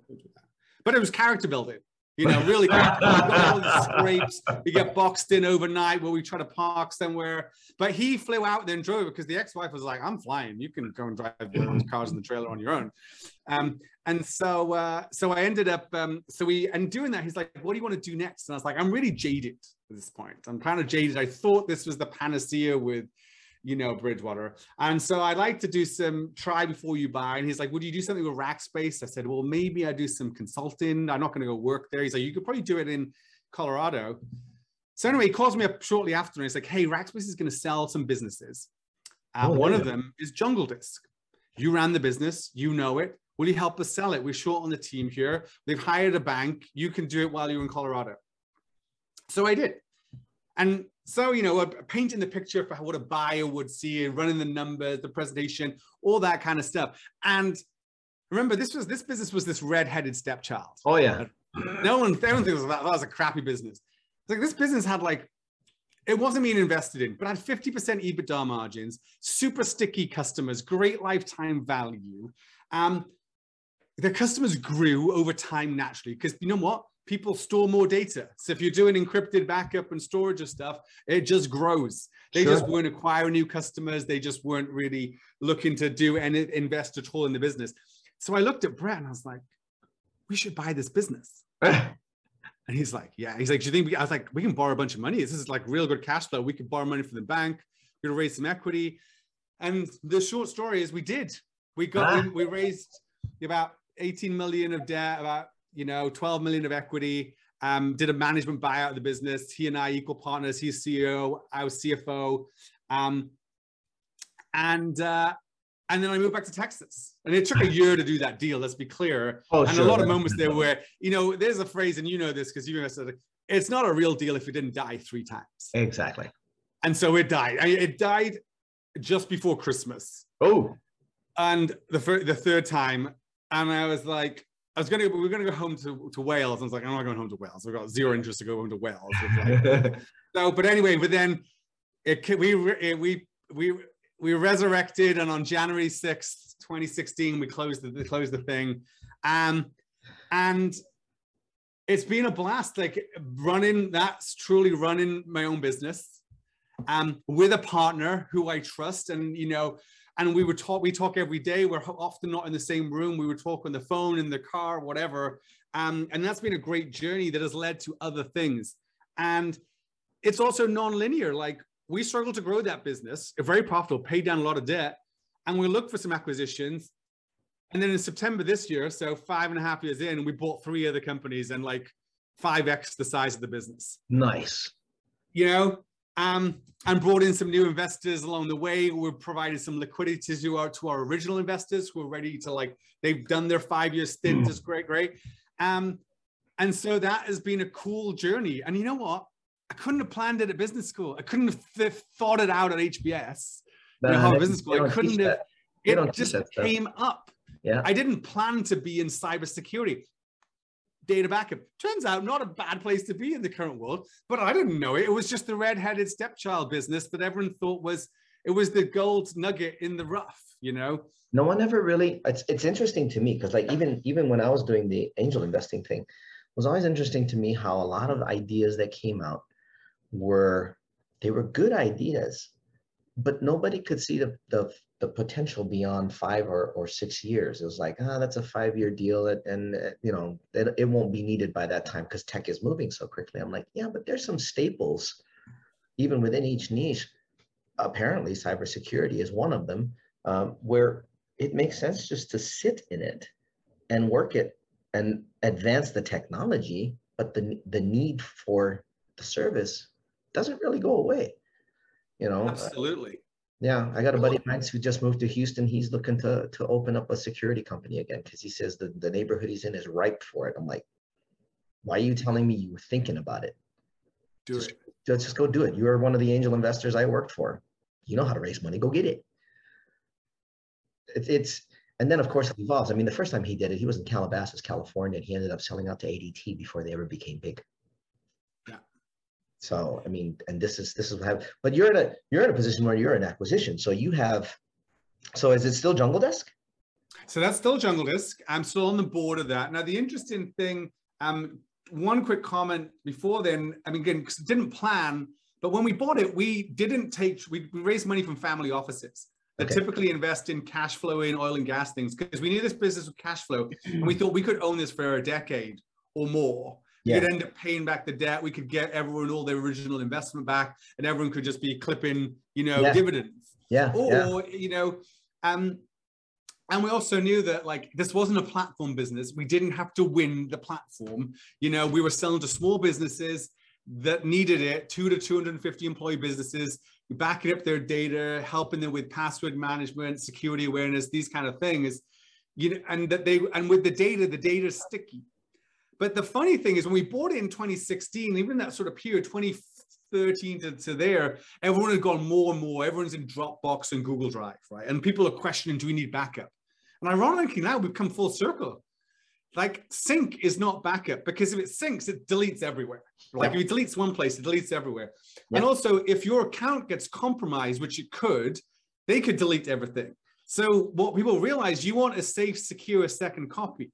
Don't do that. But it was character building. You know, really, we all these scrapes. We get boxed in overnight where we try to park somewhere. But he flew out there and drove because the ex-wife was like, "I'm flying. You can go and drive those cars in the trailer on your own." Um, and so, uh, so I ended up, um, so we, and doing that, he's like, "What do you want to do next?" And I was like, "I'm really jaded at this point. I'm kind of jaded. I thought this was the panacea with." You know, Bridgewater. And so I'd like to do some try before you buy. And he's like, Would you do something with Rackspace? I said, Well, maybe I do some consulting. I'm not going to go work there. He's like, You could probably do it in Colorado. So anyway, he calls me up shortly after and he's like, hey, Rackspace is going to sell some businesses. Uh, Oh, one yeah. of them is Jungle Disc. You ran the business, you know it. Will you help us sell it? We're short on the team here. They've hired a bank. You can do it while you're in Colorado. So I did. And so, you know, uh, painting the picture for what a buyer would see, running the numbers, the presentation, all that kind of stuff. And remember, this was this business was this red-headed stepchild Oh yeah. no one, everyone thinks that, that was a crappy business. It's like this business had like, it wasn't being invested in, but had 50% EBITDA margins, super sticky customers, great lifetime value. Um, the customers grew over time naturally because you know what? People store more data. So if you're doing encrypted backup and storage of stuff, it just grows. They Sure. just weren't acquiring new customers. They just weren't really looking to do any invest at all in the business. So I looked at Brett and I was like, we should buy this business. And he's like, yeah. He's like, do you think we, I was like, we can borrow a bunch of money. This is like real good cash flow. We could borrow money from the bank. We're gonna raise some equity. And the short story is we did. We got, Ah. we, we raised about 18 million of debt, about, you know, 12 million of equity. Um, did a management buyout of the business. He and I equal partners. He's CEO, I was CFO. Um, and, uh, and then I moved back to Texas. And it took a year to do that deal, let's be clear Oh, and sure. a lot of moments there where you know there's a phrase and you know this because you said it, it's not a real deal if it didn't die three times Exactly. and so it died I, it died just before christmas Oh. and the the third time and i was like I was gonna we were gonna go home to, to Wales. I was like, I'm not going home to Wales. I've got zero interest to go home to Wales. Like- so, but anyway, but then it we it, we we we resurrected, and on January sixth, 2016, we closed the closed the thing, um, and it's been a blast. Like running that's truly running my own business, um, with a partner who I trust, and you know. And we would talk. We talk every day. We're often not in the same room. We would talk on the phone, in the car, whatever. Um, and that's been a great journey that has led to other things. And it's also non-linear. Like we struggle to grow that business, a very profitable, paid down a lot of debt, and we look for some acquisitions. And then in September this year, so five and a half years in, we bought three other companies and like five x the size of the business. nice. You know, um, and brought in some new investors along the way. We're providing some liquidity to our to our original investors who are ready to like they've done their five year stint. It's great, great. Um, and so that has been a cool journey. And you know what? I couldn't have planned it at business school. I couldn't have thought it out at HBS. You know, Harvard Business School. I couldn't have. that. They don't It just came up. Yeah. I didn't plan to be in cybersecurity. Data backup turns out not a bad place to be in the current world, but I didn't know it. It was just the red-headed stepchild business that everyone thought was it was the gold nugget in the rough, you know. no one ever really it's it's interesting to me because like even even when i was doing the angel investing thing it was always interesting to me how a lot of ideas that came out were they were good ideas but nobody could see the the, the potential beyond five or, or six years. It was like ah that's a five year deal and, and you know it, it won't be needed by that time because tech is moving so quickly. I'm like yeah but there's some staples even within each niche. Apparently cybersecurity is one of them um, where it makes sense just to sit in it and work it and advance the technology, but the the need for the service doesn't really go away. You know, Uh, Absolutely. yeah, I got a buddy of mine who just moved to Houston. He's looking to to open up a security company again because he says the, the neighborhood he's in is ripe for it. I'm like, why are you telling me you were thinking about it? Do Just- it. Just, just go do it. You are one of the angel investors I worked for. You know how to raise money. Go get it. it's it's and then of course it evolves. I mean, the first time he did it, he was in Calabasas, California, and he ended up selling out to ADT before they ever became big. So I mean, and this is this is what happened. But you're in a you're in a position where you're in acquisition. So you have so is it still Jungle Disc? So that's still Jungle Disc. I'm still on the board of that. Now the interesting thing, um, one quick comment before then, I mean, again, didn't plan, but when we bought it, we didn't take, we, we raised money from family offices that Okay. typically invest in cash flow in oil and gas things because we knew this business with cash flow and we thought we could own this for a decade or more. Yeah. could end up paying back the debt. We could get everyone all their original investment back and everyone could just be clipping, you know, Yeah. dividends Yeah. or yeah. you know um and we also knew that like this wasn't a platform business we didn't have to win the platform you know we were selling to small businesses that needed it two to 250 employee businesses backing up their data helping them with password management security awareness these kind of things you know and that they and with the data the data is sticky but the funny thing is when we bought it in 2016 even that sort of period 2013 to, to there everyone had gone more and more. Everyone's in Dropbox and Google Drive, right? And people are questioning, do we need backup? And ironically, now we've come full circle. Like sync is not backup because if it syncs, it deletes everywhere. Like Yeah. if it deletes one place, it deletes everywhere. Yeah. And also, if your account gets compromised, which it could, they could delete everything. So what people realize, you want a safe, secure second copy.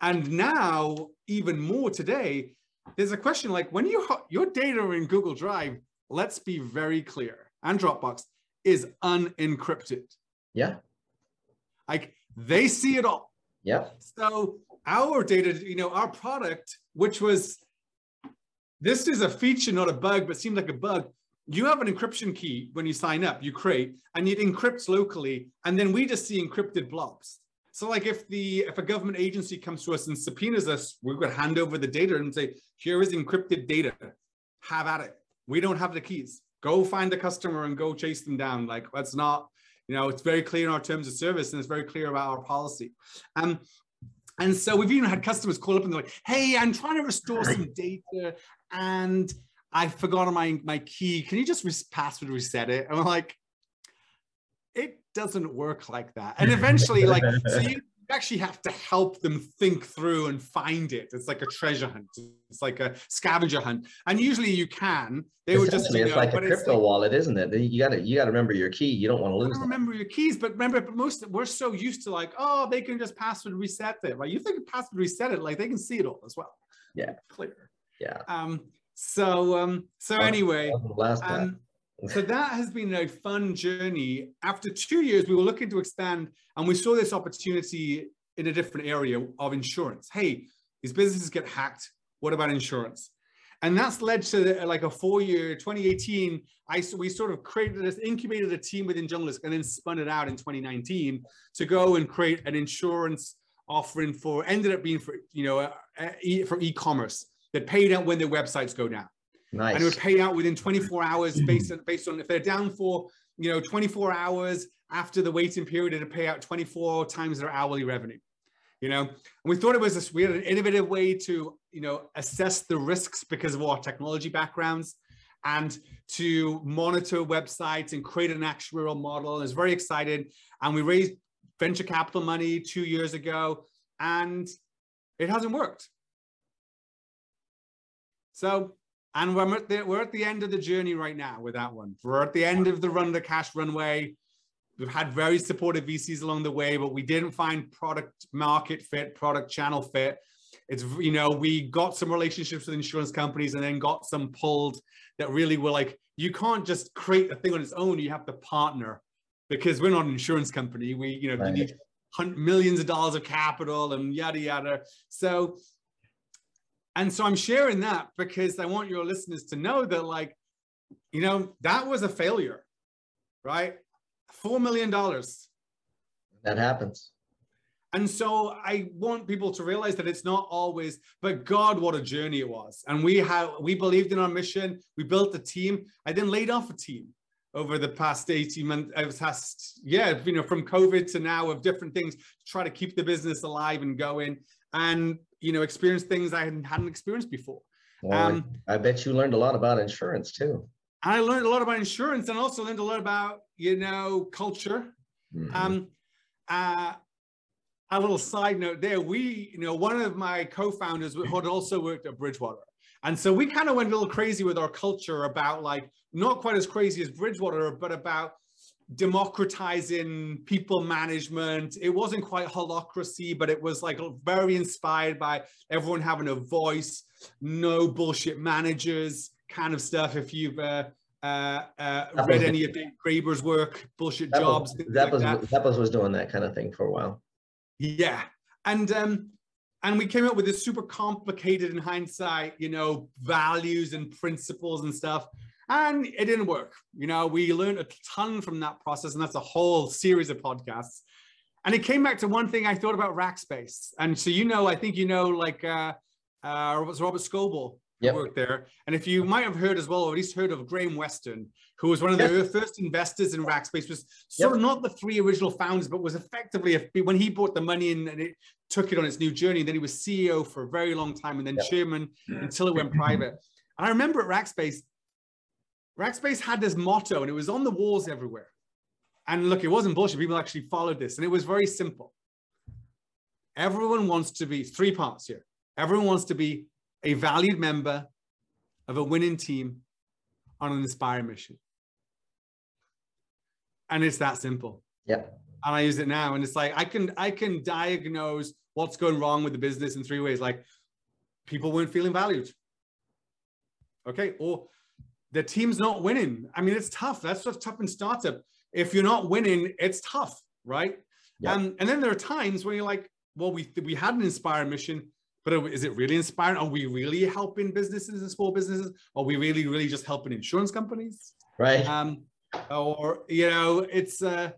And now, even more today, there's a question like when you your data in Google Drive, let's be very clear, and Dropbox is unencrypted. Yeah. Like they see it all. Yeah. So our data, you know, our product, which was this is a feature, not a bug, but seemed like a bug. You have an encryption key when you sign up, you create, and it encrypts locally, and then we just see encrypted blobs. So, like if the if a government agency comes to us and subpoenas us, we're going to hand over the data and say, "Here is encrypted data. Have at it. We don't have the keys. Go find the customer and go chase them down." Like that's not, you know, it's very clear in our terms of service and it's very clear about our policy. Um, and so we've even had customers call up and they're like, "Hey, I'm trying to restore some data and I forgot my my key. Can you just res- password reset it?" And I'm like, "It doesn't work like that." And eventually, like, so you actually have to help them think through and find it. It's like a treasure hunt. It's like a scavenger hunt. And usually you can. They would just, Essentially, you it's know, like a it's crypto like- wallet, isn't it? You gotta you gotta remember your key. You don't want to lose remember your keys, but remember, but most we're so used to like, oh, they can just password reset it, right? You think password reset it, like they can see it all as well. Yeah. clear. Yeah. Um. So um. So anyway, That was the last um. So that has been a fun journey. After two years, we were looking to expand, and we saw this opportunity in a different area of insurance. Hey, these businesses get hacked. What about insurance? And that's led to like a four-year, 2018. I we sort of created this, incubated a team within Jungle and then spun it out in 2019 to go and create an insurance offering for. Ended up being for you know uh, uh, e- for e-commerce that paid out when their websites go down nice. and it would pay out within 24 hours based on based on if they're down for you know 24 hours after the waiting period it'd pay out 24 times their hourly revenue you know? And we thought it was this we had an innovative way to you know assess the risks because of our technology backgrounds and to monitor websites and create an actuarial model. And it's very excited. And we raised venture capital money two years ago and it hasn't worked. So and we're at, the, we're at the end of the journey right now with that one. We're at the end of the run the cash runway. We've had very supportive VCs along the way, but we didn't find product market fit, product channel fit. It's, you know, we got some relationships with insurance companies and then got some pulled that really were like, you can't just create a thing on its own. You have to partner because we're not an insurance company. We, you know, Right. you need millions of dollars of capital and yada, yada. So and so I'm sharing that because I want your listeners to know that, like, you know, that was a failure, right? $4 million. that happens. And so I want people to realize that it's not always, but God, what a journey it was. And we have, we believed in our mission. We built a team. I then laid off a team over the past 18 months, I uh, was past, yeah, you know, from COVID to now of different things to try to keep the business alive and going and, you know, experience things I hadn't, experienced before. Well, Um, I bet you learned a lot about insurance too. I learned a lot about insurance and also learned a lot about, you know, culture. Mhm. Um, uh, a little side note there, we, you know, one of my co-founders had also worked at Bridgewater. And so we kind of went a little crazy with our culture about like, not quite as crazy as Bridgewater, but about democratizing people management. It wasn't quite holacracy, but it was like very inspired by everyone having a voice, no bullshit managers kind of stuff. If you've uh, uh, uh, read any of Dave Graeber's work, bullshit Zappos, jobs. Zappos, like Zappos was doing that kind of thing for a while. Yeah. And um, and we came up with this super complicated in hindsight, you know, values and principles and stuff. And it didn't work. You know, we learned a ton from that process, and that's a whole series of podcasts. And it came back to one thing I thought about Rackspace. And so, you know, I think you know, like uh, uh, was Robert Scoble Yep. worked there. And if you might have heard as well, or at least heard of Graham Weston, who was one of the first investors in Rackspace, was sort of not the three original founders, but was effectively a, when he bought the money in and it took it on its new journey. Then he was CEO for a very long time and then Yep. chairman until it went private. And I remember at Rackspace, Rackspace had this motto and it was on the walls everywhere. And look, it wasn't bullshit. People actually followed this. And it was very simple. Everyone wants to be three parts here. Everyone wants to be a valued member of a winning team on an inspiring mission. And it's that simple. Yeah. And I use it now. And it's like I can I can diagnose what's going wrong with the business in three ways. Like people weren't feeling valued. Okay. Or the team's not winning. I mean, it's tough. That's what's tough in startup. If you're not winning, it's tough, right? Yeah. Um, and then there are times where you're like, well, we we had an inspiring mission, but is it really inspiring? Are we really helping businesses and small businesses? Are we really, really just helping insurance companies? Right. Um, or you know, it's uh,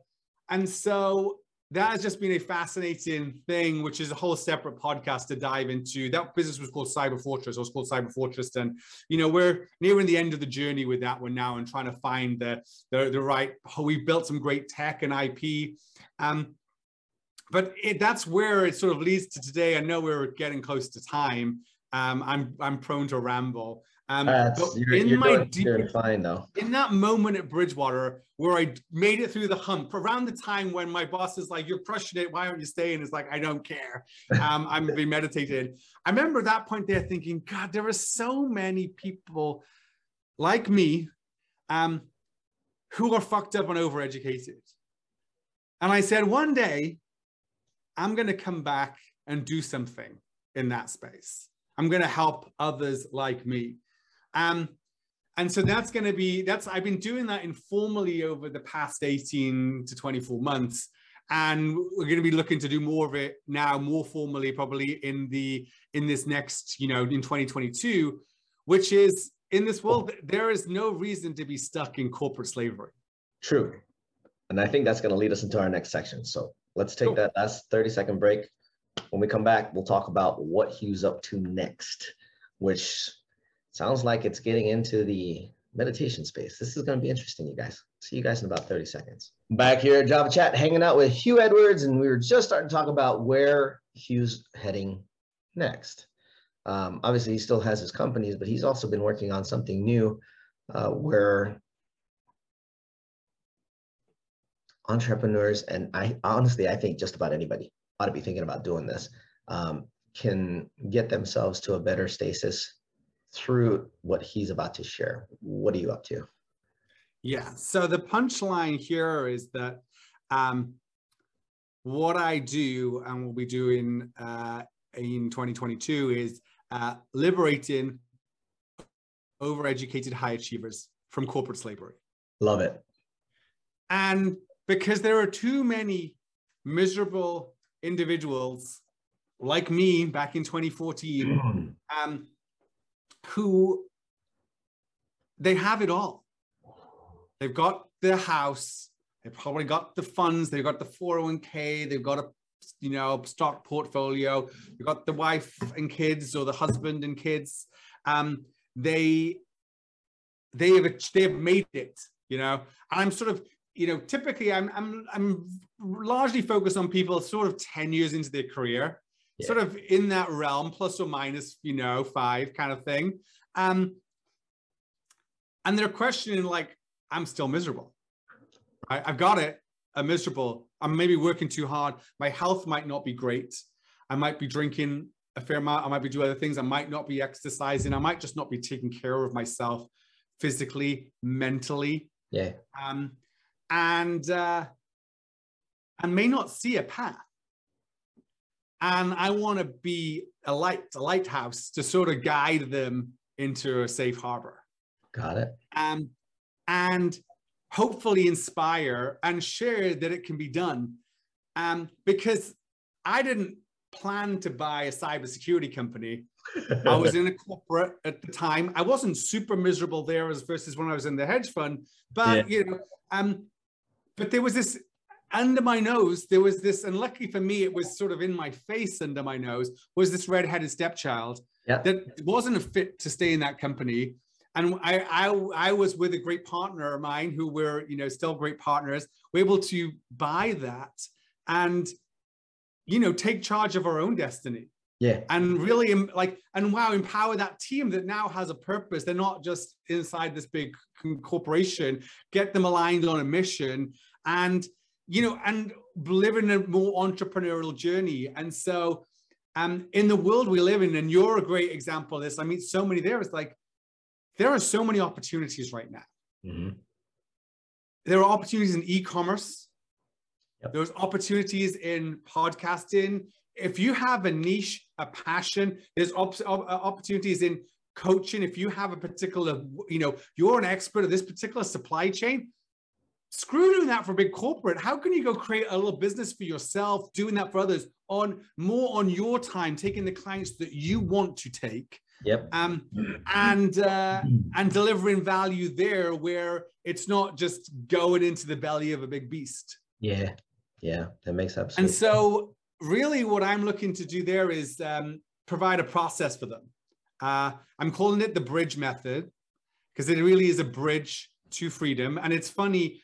and so that has just been a fascinating thing, which is a whole separate podcast to dive into. That business was called Cyber Fortress. It was called Cyber Fortress, and you know we're nearing the end of the journey with that one now, and trying to find the the, the right. We built some great tech and IP, um, but it, that's where it sort of leads to today. I know we're getting close to time. Um, I'm I'm prone to ramble. Um, you're, in you're, my doing, deep, fine though. in that moment at Bridgewater where I made it through the hump, around the time when my boss is like, "You're crushing it. Why aren't you staying?" It's like I don't care. Um, I'm being meditated. I remember that point there thinking, God, there are so many people like me um, who are fucked up and overeducated. And I said, one day, I'm going to come back and do something in that space. I'm going to help others like me. Um, and so that's going to be that's I've been doing that informally over the past 18 to 24 months. And we're going to be looking to do more of it now, more formally, probably in the in this next, you know, in 2022, which is in this world, there is no reason to be stuck in corporate slavery. True. And I think that's going to lead us into our next section. So let's take Cool. that last 30 second break. When we come back, we'll talk about what Huw's up to next, which sounds like it's getting into the meditation space. This is going to be interesting, you guys. See you guys in about 30 seconds. Back here at Java Chat, hanging out with Huw Edwards, and we were just starting to talk about where Huw's heading next. Um, obviously, he still has his companies, but he's also been working on something new uh, where entrepreneurs, and I honestly, I think just about anybody ought to be thinking about doing this, um, can get themselves to a better stasis through what he's about to share. What are you up to? Yeah. So the punchline here is that um, what I do and what we do in uh, in 2022 is uh, liberating overeducated high achievers from corporate slavery. Love it. And because there are too many miserable individuals like me back in 2014 um, who they have it all. They've got their house, they've probably got the funds, they've got the 401k, they've got a you know stock portfolio, they've got the wife and kids or the husband and kids. Um, they they have they have made it, you know. And I'm sort of you know typically I'm I'm I'm largely focused on people sort of 10 years into their career Yeah. sort of in that realm, plus or minus, you know, five kind of thing. Um, and they're questioning like, I'm still miserable. I, I've got it. I'm miserable. I'm maybe working too hard. My health might not be great. I might be drinking a fair amount. I might be doing other things. I might not be exercising. I might just not be taking care of myself physically, mentally. Yeah. Um, and uh, and may not see a path. And I want to be a light, a lighthouse to sort of guide them into a safe harbor. Got it. Um, and hopefully inspire and share that it can be done. Um, because I didn't plan to buy a cybersecurity company. I was in a corporate at the time. I wasn't super miserable there as versus when I was in the hedge fund, but Yeah. you know, um, but there was this under my nose. There was this, and luckily for me, it was sort of in my face under my nose. Was this red-headed stepchild Yeah. that wasn't a fit to stay in that company? And I, I, I was with a great partner of mine who were, you know, still great partners. We're able to buy that and, you know, take charge of our own destiny Yeah. and really like and wow empower that team that now has a purpose they're not just inside this big corporation get them aligned on a mission and you know and live in a more entrepreneurial journey. And so um in the world we live in and you're a great example of this i mean, so many there it's like there are so many opportunities right now. Mhm. there are opportunities in e-commerce. Yep. there's opportunities in podcasting. If you have a niche a passion there's op- op- uh, opportunities in coaching. If you have a particular you know you're an expert of this particular supply chain screw doing that for a big corporate how can you go create a little business for yourself doing that for others on more on your time taking the clients that you want to take Yep. um, and uh, and delivering value there where it's not just going into the belly of a big beast. Yeah. Yeah. That makes absolute And so, really, what I'm looking to do there is um, provide a process for them. Uh, I'm calling it the bridge method because it really is a bridge to freedom. And it's funny,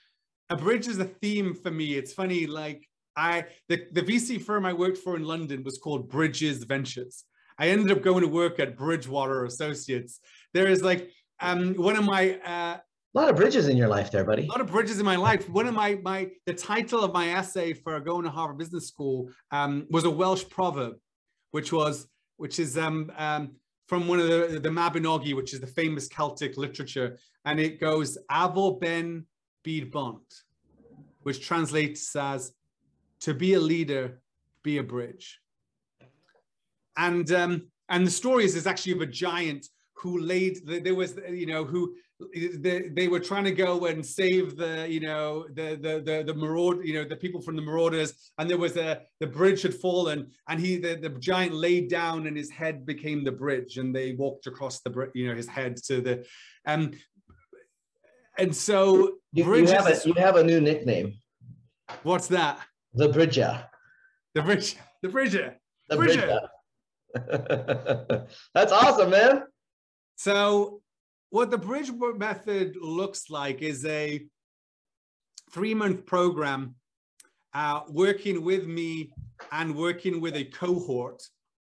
a bridge is a theme for me. It's funny, like I the, the VC firm I worked for in London was called Bridges Ventures. I ended up going to work at Bridgewater Associates. There is like um, one of my uh, a lot of bridges in your life there, buddy. a lot of bridges in my life. One of my my the title of my essay for going to Harvard Business School um, was a Welsh proverb, which was which is um, um, from one of the the Mabinogi, which is the famous Celtic literature, and it goes "Avo ben byd bont," which translates as "To be a leader, be a bridge." And um, and the story is, is actually of a giant who laid there was you know who they, they were trying to go and save the you know the the the, the maraud you know the people from the marauders and there was a the bridge had fallen and he the, the giant laid down and his head became the bridge and they walked across the you know his head to the um and so You, you have a you have a new nickname, what's that the Bridger. the bridge the bridger The Bridger. Bridger. That's awesome, man. So, what the bridge method looks like is a three month program uh, working with me and working with a cohort,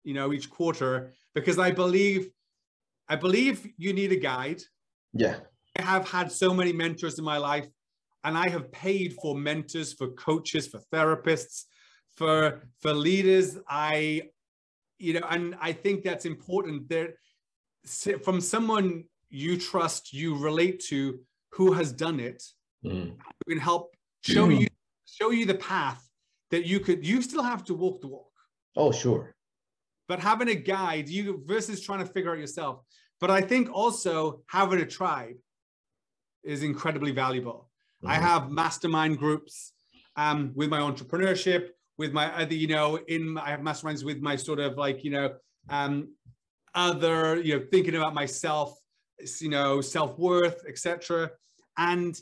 you know, each quarter, because I believe, I believe you need a guide. Yeah. I have had so many mentors in my life, and I have paid for mentors, for coaches, for therapists, for for leaders. I, you know, and I think that's important. There, from someone you trust, you relate to, who has done it, Mm. who can help show you show you the path that you could. You still have to walk the walk Oh, sure. but having a guide you versus trying to figure out yourself but i think also having a tribe is incredibly valuable. I Mhm. have mastermind groups um, with my entrepreneurship with my other you know in my, i have masterminds with my sort of like you know um, other you know thinking about myself you know self-worth etc and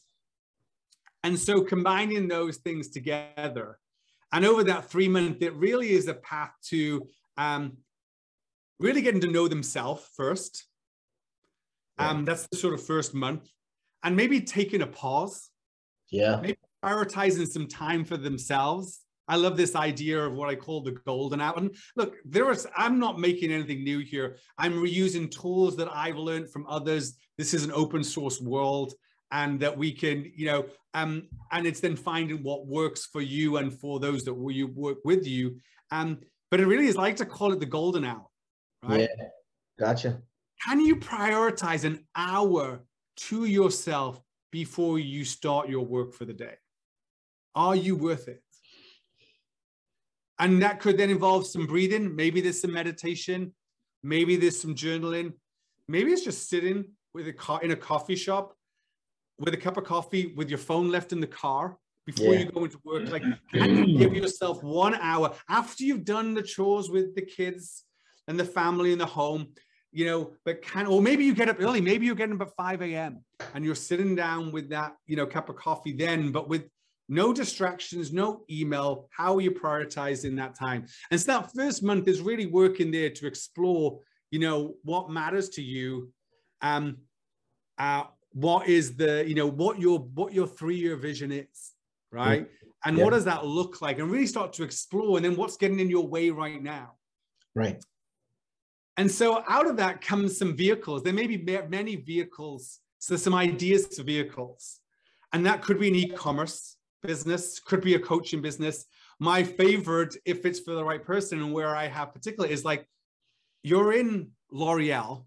and so combining those things together and over that three month it really is a path to um, really getting to know themselves first. Um, that's the sort of first month and maybe taking a pause Yeah. Maybe prioritizing some time for themselves. I love this idea of what I call the golden hour. And look, there is, I'm not making anything new here. I'm reusing tools that I've learned from others. This is an open source world. and that we can, you know, um, and it's then finding what works for you and for those that will you work with you. Um, but it really is like to call it the golden hour, right? Yeah, gotcha. Can you prioritize an hour to yourself before you start your work for the day? Are you worth it? And that could then involve some breathing. Maybe there's some meditation. Maybe there's some journaling. Maybe it's just sitting with a car in a coffee shop with a cup of coffee with your phone left in the car before Yeah. you go into work. Like, you give yourself one hour after you've done the chores with the kids and the family in the home? You know, but can or maybe you get up early. Maybe you're getting up at 5 a.m. and you're sitting down with that, you know, cup of coffee then, but with no distractions, no email. How are you prioritizing that time? And so that first month is really working there to explore, you know, what matters to you. Um, uh, what is the, you know, what your what your three-year vision is, right? And Yeah. what does that look like? And really start to explore. And then what's getting in your way right now? Right. And so out of that comes some vehicles. There may be many vehicles. So some ideas to vehicles. And that could be an e-commerce business, could be a coaching business. My favorite, if it's for the right person and where I have particular is like you're in L'Oreal.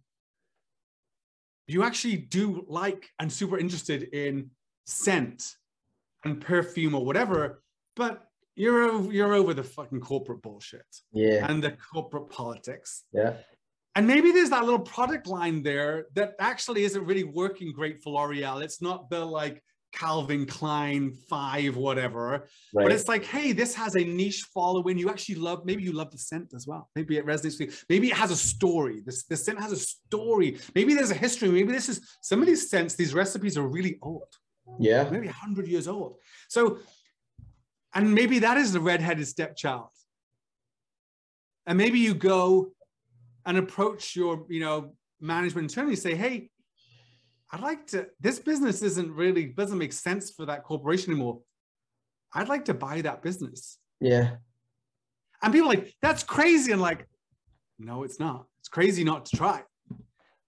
You actually do like and super interested in scent and perfume or whatever, but you're over, you're over the fucking corporate bullshit Yeah. and the corporate politics. Yeah. And maybe there's that little product line there that actually isn't really working great for L'Oreal. It's not the like Calvin Klein five, whatever. But it's like, hey, this has a niche following. You actually love, maybe you love the scent as well. Maybe it resonates with you. Maybe it has a story. This the scent has a story. Maybe there's a history. Maybe this is some of these scents, these recipes are really old Yeah. maybe 100 years old. So, and maybe that is the redheaded stepchild. And maybe you go and approach your, you know, management internally and say, hey, I'd like to, this business isn't really, doesn't make sense for that corporation anymore. I'd like to buy that business. Yeah. And people are like, that's crazy. And like, no, it's not. It's crazy not to try.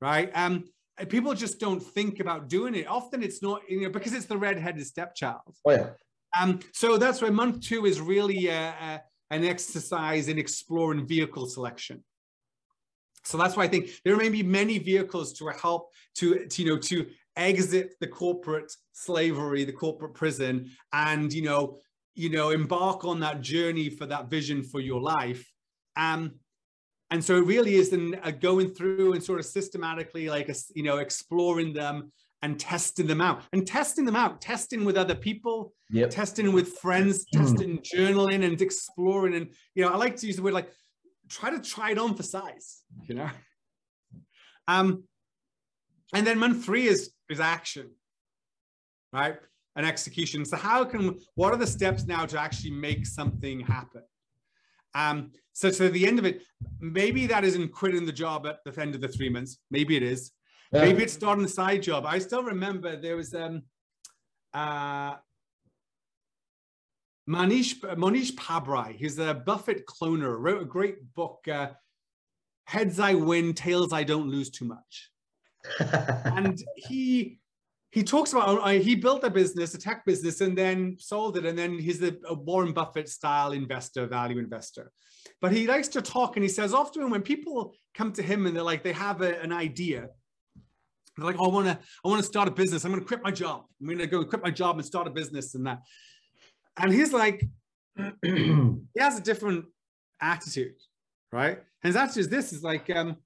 Right. Um, and people just don't think about doing it. Often it's not, you know, because it's the redheaded stepchild. Oh yeah. Um, so that's why month two is really uh, uh, an exercise in exploring vehicle selection. So that's why I think there may be many vehicles to help to, to, you know to exit the corporate slavery, the corporate prison, and you know you know embark on that journey for that vision for your life. Um, and so it really is then uh, going through and sort of systematically like a, you know exploring them and testing them out and testing them out, testing with other people, Yep. testing with friends, testing, journaling, and exploring. And you know, I like to use the word like try to try it on for size. You know, um, and then month three is is action, right? And execution. So how can what are the steps now to actually make something happen? Um, so to the end of it, maybe that isn't quitting the job at the end of the three months. Maybe it is. Yeah. Maybe it's starting a side job. I still remember there was um uh Manish Mohnish Pabrai. He's a Buffett cloner. Wrote a great book, uh, Heads I Win, Tails I Don't Lose Too Much. And he he talks about uh, he built a business, a tech business, and then sold it. And then he's a, a Warren Buffett style investor, value investor. But he likes to talk, and he says often when people come to him and they're like they have a, an idea, they're like, oh, I want to, I want to start a business. I'm going to quit my job. I'm going to go quit my job and start a business and that. And he's like, he has a different attitude, right? And his attitude is this: is like, um,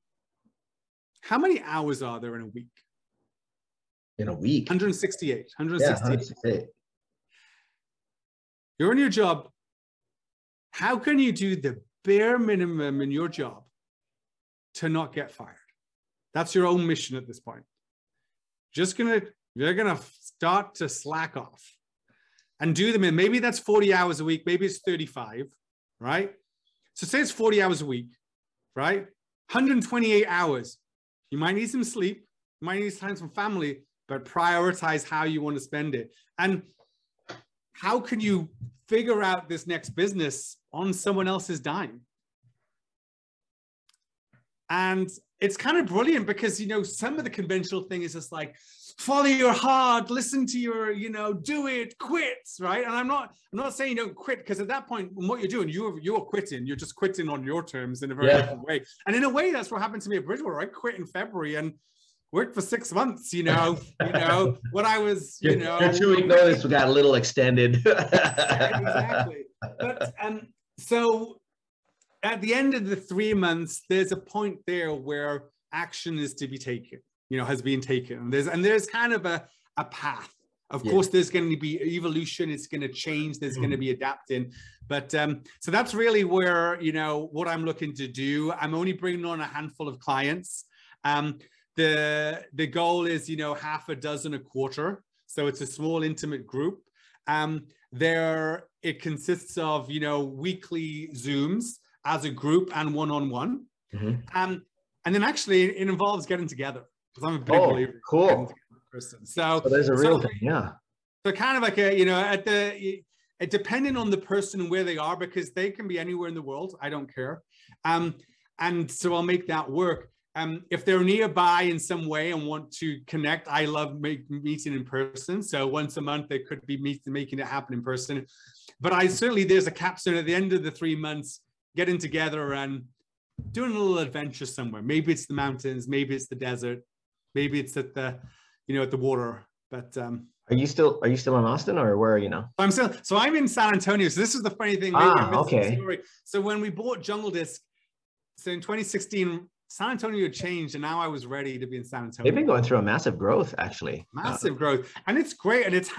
how many hours are there in a week? In a week. 168. Yeah. 168. 168. You're in your job. How can you do the bare minimum in your job to not get fired? That's your own mission at this point. Just gonna, you're gonna start to slack off and do them in. Maybe that's 40 hours a week, maybe it's 35, right? So say it's 40 hours a week, right? 128 hours. You might need some sleep, you might need time from family, but prioritize how you want to spend it. And how can you figure out this next business on someone else's dime? and it's kind of brilliant because you know some of the conventional thing is just like follow your heart listen to your you know do it quit right and i'm not i'm not saying you don't quit because at that point what you're doing you're you're quitting you're just quitting on your terms in a very Yeah. different way and in a way that's what happened to me at bridgewater i quit in february and worked for six months you know you know when i was you Your, know your two week notice got a little extended. exactly. But um, so at the end of the three months, there's a point there where action is to be taken, you know, has been taken. And there's and there's kind of a, a path. Of Yeah. course, there's going to be evolution, it's going to change, there's going to be adapting. But um, so that's really where, you know, what I'm looking to do. I'm only bringing on a handful of clients. Um, the the goal is, you know, half a dozen a quarter. So it's a small, intimate group. Um, there it consists of you know weekly zooms as a group and one-on-one Mhm. um, and then actually it involves getting together because i'm a big Oh, believer in cool. getting in person so So there's a real so- thing, yeah. so kind of like a you know at the it, depending on the person and where they are because they can be anywhere in the world i don't care. Um and so i'll make that work. Um if they're nearby in some way and want to connect i love make, meeting in person. So once a month they could be meeting making it happen in person. But i certainly there's a capstone at the end of the three months getting together and doing a little adventure somewhere. Maybe it's the mountains maybe it's the desert maybe it's at the you know at the water but um Are you still are you still in Austin or where are you now? I'm still so I'm in San Antonio. So this is the funny thing. maybe Ah, I missed the okay. story. So when we bought Jungle Disc, so in 2016, San Antonio changed, and now I was ready to be in San Antonio. They've been going through a massive growth actually. Uh, massive growth, and it's great, and it's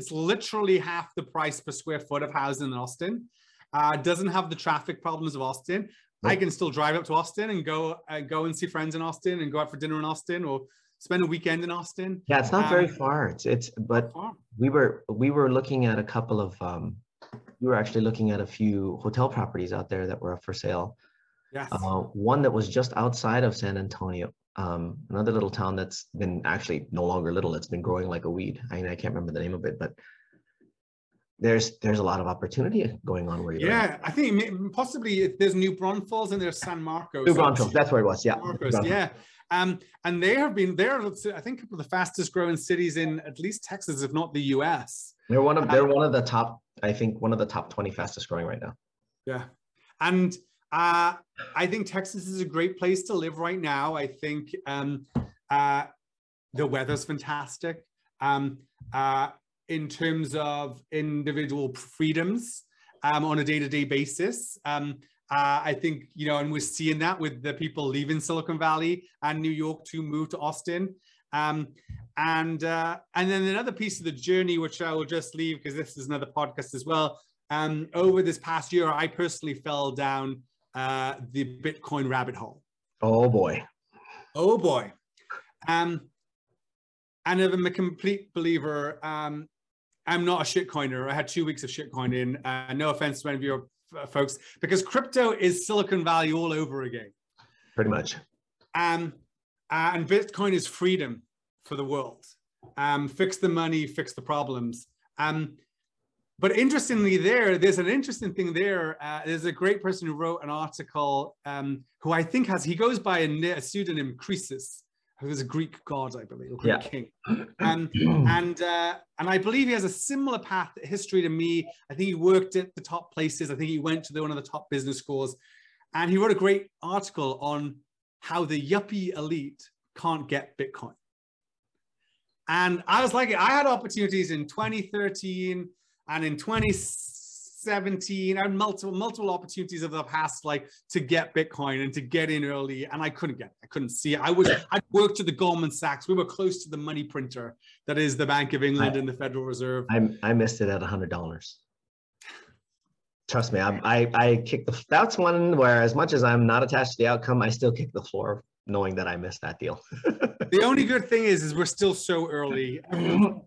it's literally half the price per square foot of housing in Austin. Uh, doesn't have the traffic problems of Austin. I can still drive up to Austin and go uh, go and see friends in Austin and go out for dinner in Austin or spend a weekend in Austin. yeah, it's not very Um, far. It's it's but we were we were looking at a couple of um we were actually looking at a few hotel properties out there that were up for sale. yes. Uh, one that was just outside of San Antonio. Um, another little town that's been actually no longer little. It's been growing like a weed. I mean, I can't remember the name of it, but there's there's a lot of opportunity going on where you're at. Yeah, I think may- possibly if there's New Braunfels and there's San Marcos. New Braunfels, that's where it was. Yeah. Marcos, yeah. Um, and they have been they're I think couple of the fastest growing cities in at least Texas, if not the US. They're one of they're Um, one of the top. I think one of the top twenty fastest growing right now. Yeah. And uh, I think Texas is a great place to live right now. I think um, uh, the weather's fantastic. Um, uh, in terms of individual freedoms um, on a day-to-day basis. Um, uh, I think, you know, and we're seeing that with the people leaving Silicon Valley and New York to move to Austin. Um, and uh, and then another piece of the journey, which I will just leave because this is another podcast as well. Um, over this past year, I personally fell down uh, the Bitcoin rabbit hole. Oh boy. Oh boy. Um, and I'm a complete believer. Um, I'm not a shitcoiner. I had two weeks of shitcoining. Uh, no offense to any of your folks, because crypto is Silicon Valley all over again. Pretty much. Um, uh, and Bitcoin is freedom for the world. Um, fix the money, fix the problems. Um, but interestingly, there, there's an interesting thing there. Uh, there's a great person who wrote an article who who I think has he goes by a, a pseudonym Croesus, who is a Greek god, I believe, or Greek yeah. king. Um, and uh, and I believe he has a similar path history to me. I think he worked at the top places. I think he went to the, one of the top business schools, and he wrote a great article on how the yuppie elite can't get Bitcoin. And I was like, I had opportunities in 2013 and in 20 17 and multiple multiple opportunities of the past like to get bitcoin and to get in early and i couldn't get it. i couldn't see it i was i worked at the goldman sachs we were close to the money printer that is the bank of england I, and the federal reserve I, I missed it at $100 trust me I, i i the that's one where as much as i'm not attached to the outcome i still kick the floor knowing that I missed that deal. the only good thing is, is we're still so early.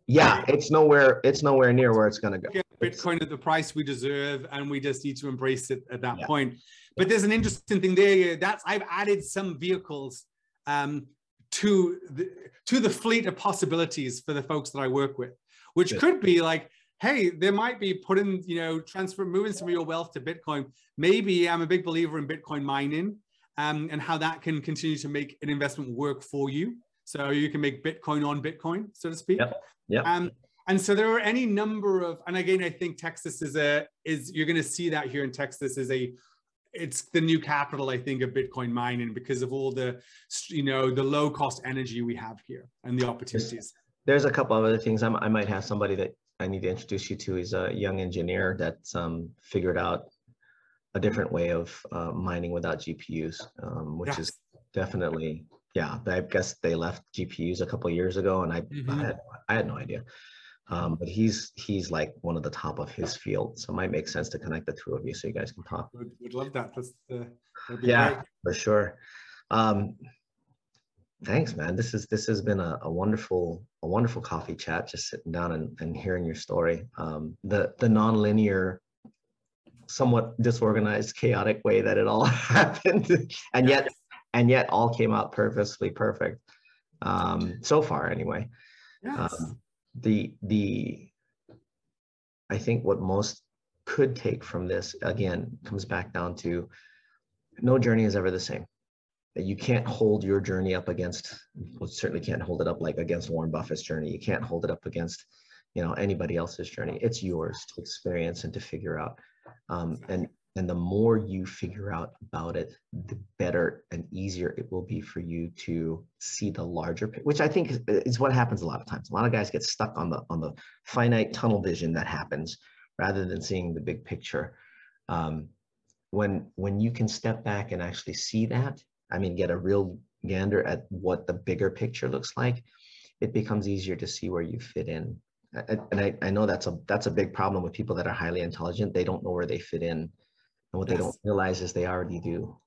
yeah, it's nowhere, it's nowhere near where it's gonna go. Bitcoin at the price we deserve, and we just need to embrace it at that Yeah. point. But there's an interesting thing there. That's I've added some vehicles um, to the to the fleet of possibilities for the folks that I work with, which Good. could be like, hey, there might be putting, you know, transfer moving some of your wealth to Bitcoin. Maybe I'm a big believer in Bitcoin mining. um, and how that can continue to make an investment work for you. So you can make Bitcoin on Bitcoin, so to speak. Yep. Um, and so there are any number of, and again, I think Texas is a is you're going to see that here in Texas is a it's the new capital i think of bitcoin mining because of all the you know the low cost energy we have here and the opportunities there's a couple of other things I'm, i might have somebody that i need to introduce you to he's a young engineer that's um, figured out a different way of uh, mining without gpus um, which yes. is definitely yeah i guess they left gpus a couple years ago and i, mm-hmm. I, had, I had no idea um, but he's he's like one of the top of his field, so it might make sense to connect the two of you so you guys can talk. Would, would love that. That's uh, yeah, great. for sure. Um, thanks, man. This is this has been a, a, wonderful a wonderful coffee chat. Just sitting down and, and hearing your story. Um, the the nonlinear, somewhat disorganized, chaotic way that it all happened, and yet and yet all came out purposely perfect. Um, so far, anyway. Yes. Um, the the I think what most could take from this again comes back down to no journey is ever the same. You can't hold your journey up against well, certainly can't hold it up like against Warren Buffett's journey. You can't hold it up against you know anybody else's journey. It's yours to experience and to figure out. Um, and and the more you figure out about it the better and easier it will be for you to see the larger picture, which i think is, what happens a lot of times. A lot of guys get stuck on the on the finite tunnel vision that happens rather than seeing the big picture. Um, when when you can step back and actually see that i mean get a real gander at what the bigger picture looks like it becomes easier to see where you fit in. And I, I know that's a that's a big problem with people that are highly intelligent. They don't know where they fit in and what yes. they don't realize is they already do.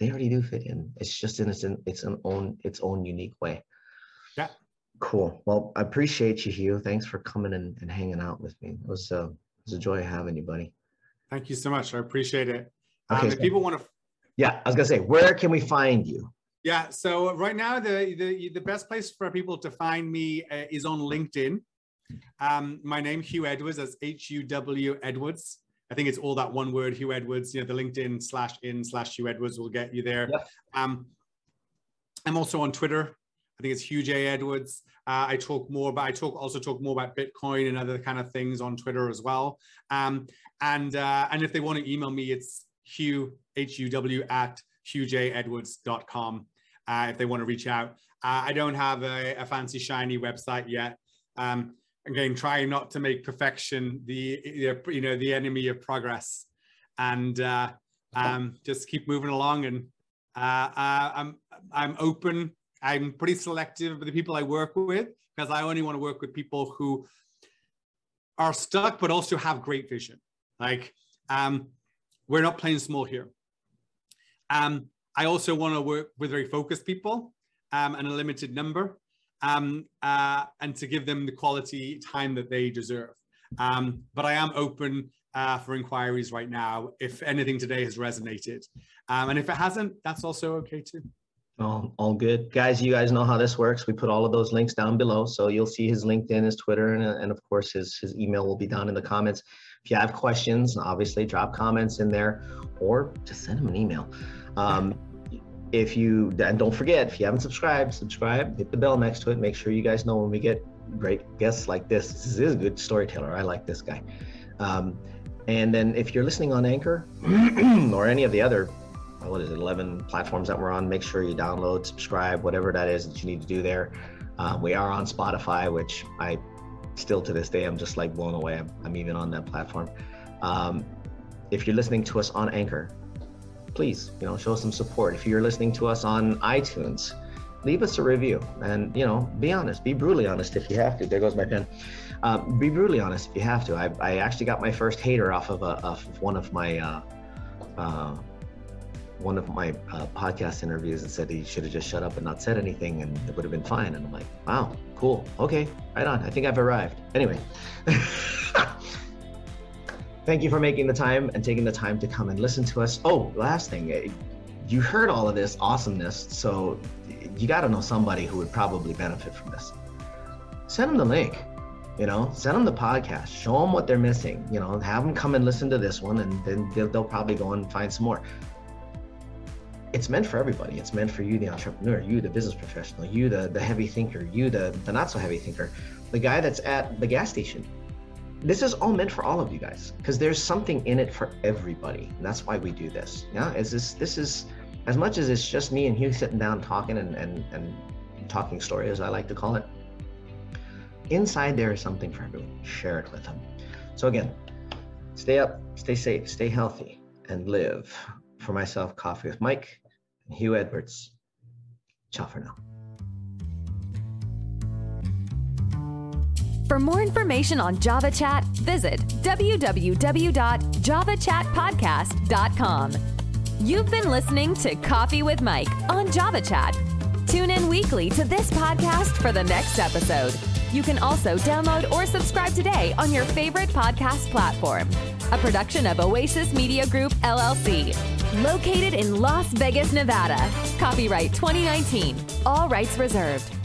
They already do fit in. It's just in its in, its an own its own unique way. Yeah. Cool. Well, I appreciate you, Huw. Thanks for coming and, and hanging out with me. It was uh, it was a joy having you, buddy. Thank you so much. I appreciate it. Okay, um, so, if people want to, yeah, I was gonna say, where can we find you? Yeah. So right now, the the the best place for people to find me uh, is on LinkedIn. Um, my name Huw Edwards. That's H U W Edwards. I think it's all that one word, Huw Edwards. You know, the LinkedIn slash in slash Huw Edwards will get you there. Yep. Um, I'm also on Twitter. I think it's Huw J Edwards. Uh, I talk more but I talk also talk more about Bitcoin and other kind of things on Twitter as well. Um, and uh, and if they want to email me, it's Huw H U W at huwjedwards.com. Uh, if they want to reach out, uh, I don't have a, a fancy shiny website yet. Um, again trying not to make perfection the you know the enemy of progress. And uh, um, just keep moving along. And uh, uh, i'm i'm open. I'm pretty selective with the people i work with because i only want to work with people who are stuck but also have great vision. Like um, we're not playing small here. Um, i also want to work with very focused people um, and a limited number um, uh, and to give them the quality time that they deserve. Um, but I am open uh, for inquiries right now if anything today has resonated. Um, and if it hasn't, that's also okay too. All, all good. Guys, you guys know how this works. We put all of those links down below. So you'll see his LinkedIn, his Twitter, and, and of course his, his email will be down in the comments. If you have questions, obviously drop comments in there or just send him an email. Um, if you and don't forget if you haven't subscribed subscribe hit the bell next to it make sure you guys know when we get great guests like this. This is a good storyteller. I like this guy. Um, and then if you're listening on anchor or any of the other what is it 11 platforms that we're on make sure you download subscribe whatever that is that you need to do there. Um, we are on spotify which i still to this day i'm just like blown away. I'm, I'm even on that platform. Um, if you're listening to us on anchor please, you know, show some support. If you're listening to us on iTunes, leave us a review and, you know, be honest, be brutally honest if you have to. There goes my pen. Uh, be brutally honest if you have to. I, I actually got my first hater off of, a, of one of my uh, uh, one of my uh, podcast interviews and said he should have just shut up and not said anything and it would have been fine. And I'm like, wow, cool, okay, right on. I think I've arrived. Anyway. Thank you for making the time and taking the time to come and listen to us. Oh, last thing, eh, you heard all of this awesomeness, so you got to know somebody who would probably benefit from this. Send them the link, you know, send them the podcast, show them what they're missing, you know, have them come and listen to this one, and then they'll, they'll probably go and find some more. it's meant for everybody. It's meant for you, the entrepreneur, you, the business professional, you, the, the heavy thinker, you, the, the not so heavy thinker, the guy that's at the gas station. This is all meant for all of you guys because there's something in it for everybody. That's why we do this. Yeah. Is this, this is as much as it's just me and Huw sitting down talking and, and, and talking story, as I like to call it. Inside there is something for everyone. Share it with them. So again, stay up, stay safe, stay healthy, and live. For myself, Coffee with Mike and Huw Edwards. Ciao for now. For more information on Java Chat, visit www.javachatpodcast.com. You've been listening to Coffee with Mike on Java Chat. Tune in weekly to this podcast for the next episode. You can also download or subscribe today on your favorite podcast platform. A production of Oasis Media Group, LLC. Located in Las Vegas, Nevada. Copyright 2019. All rights reserved.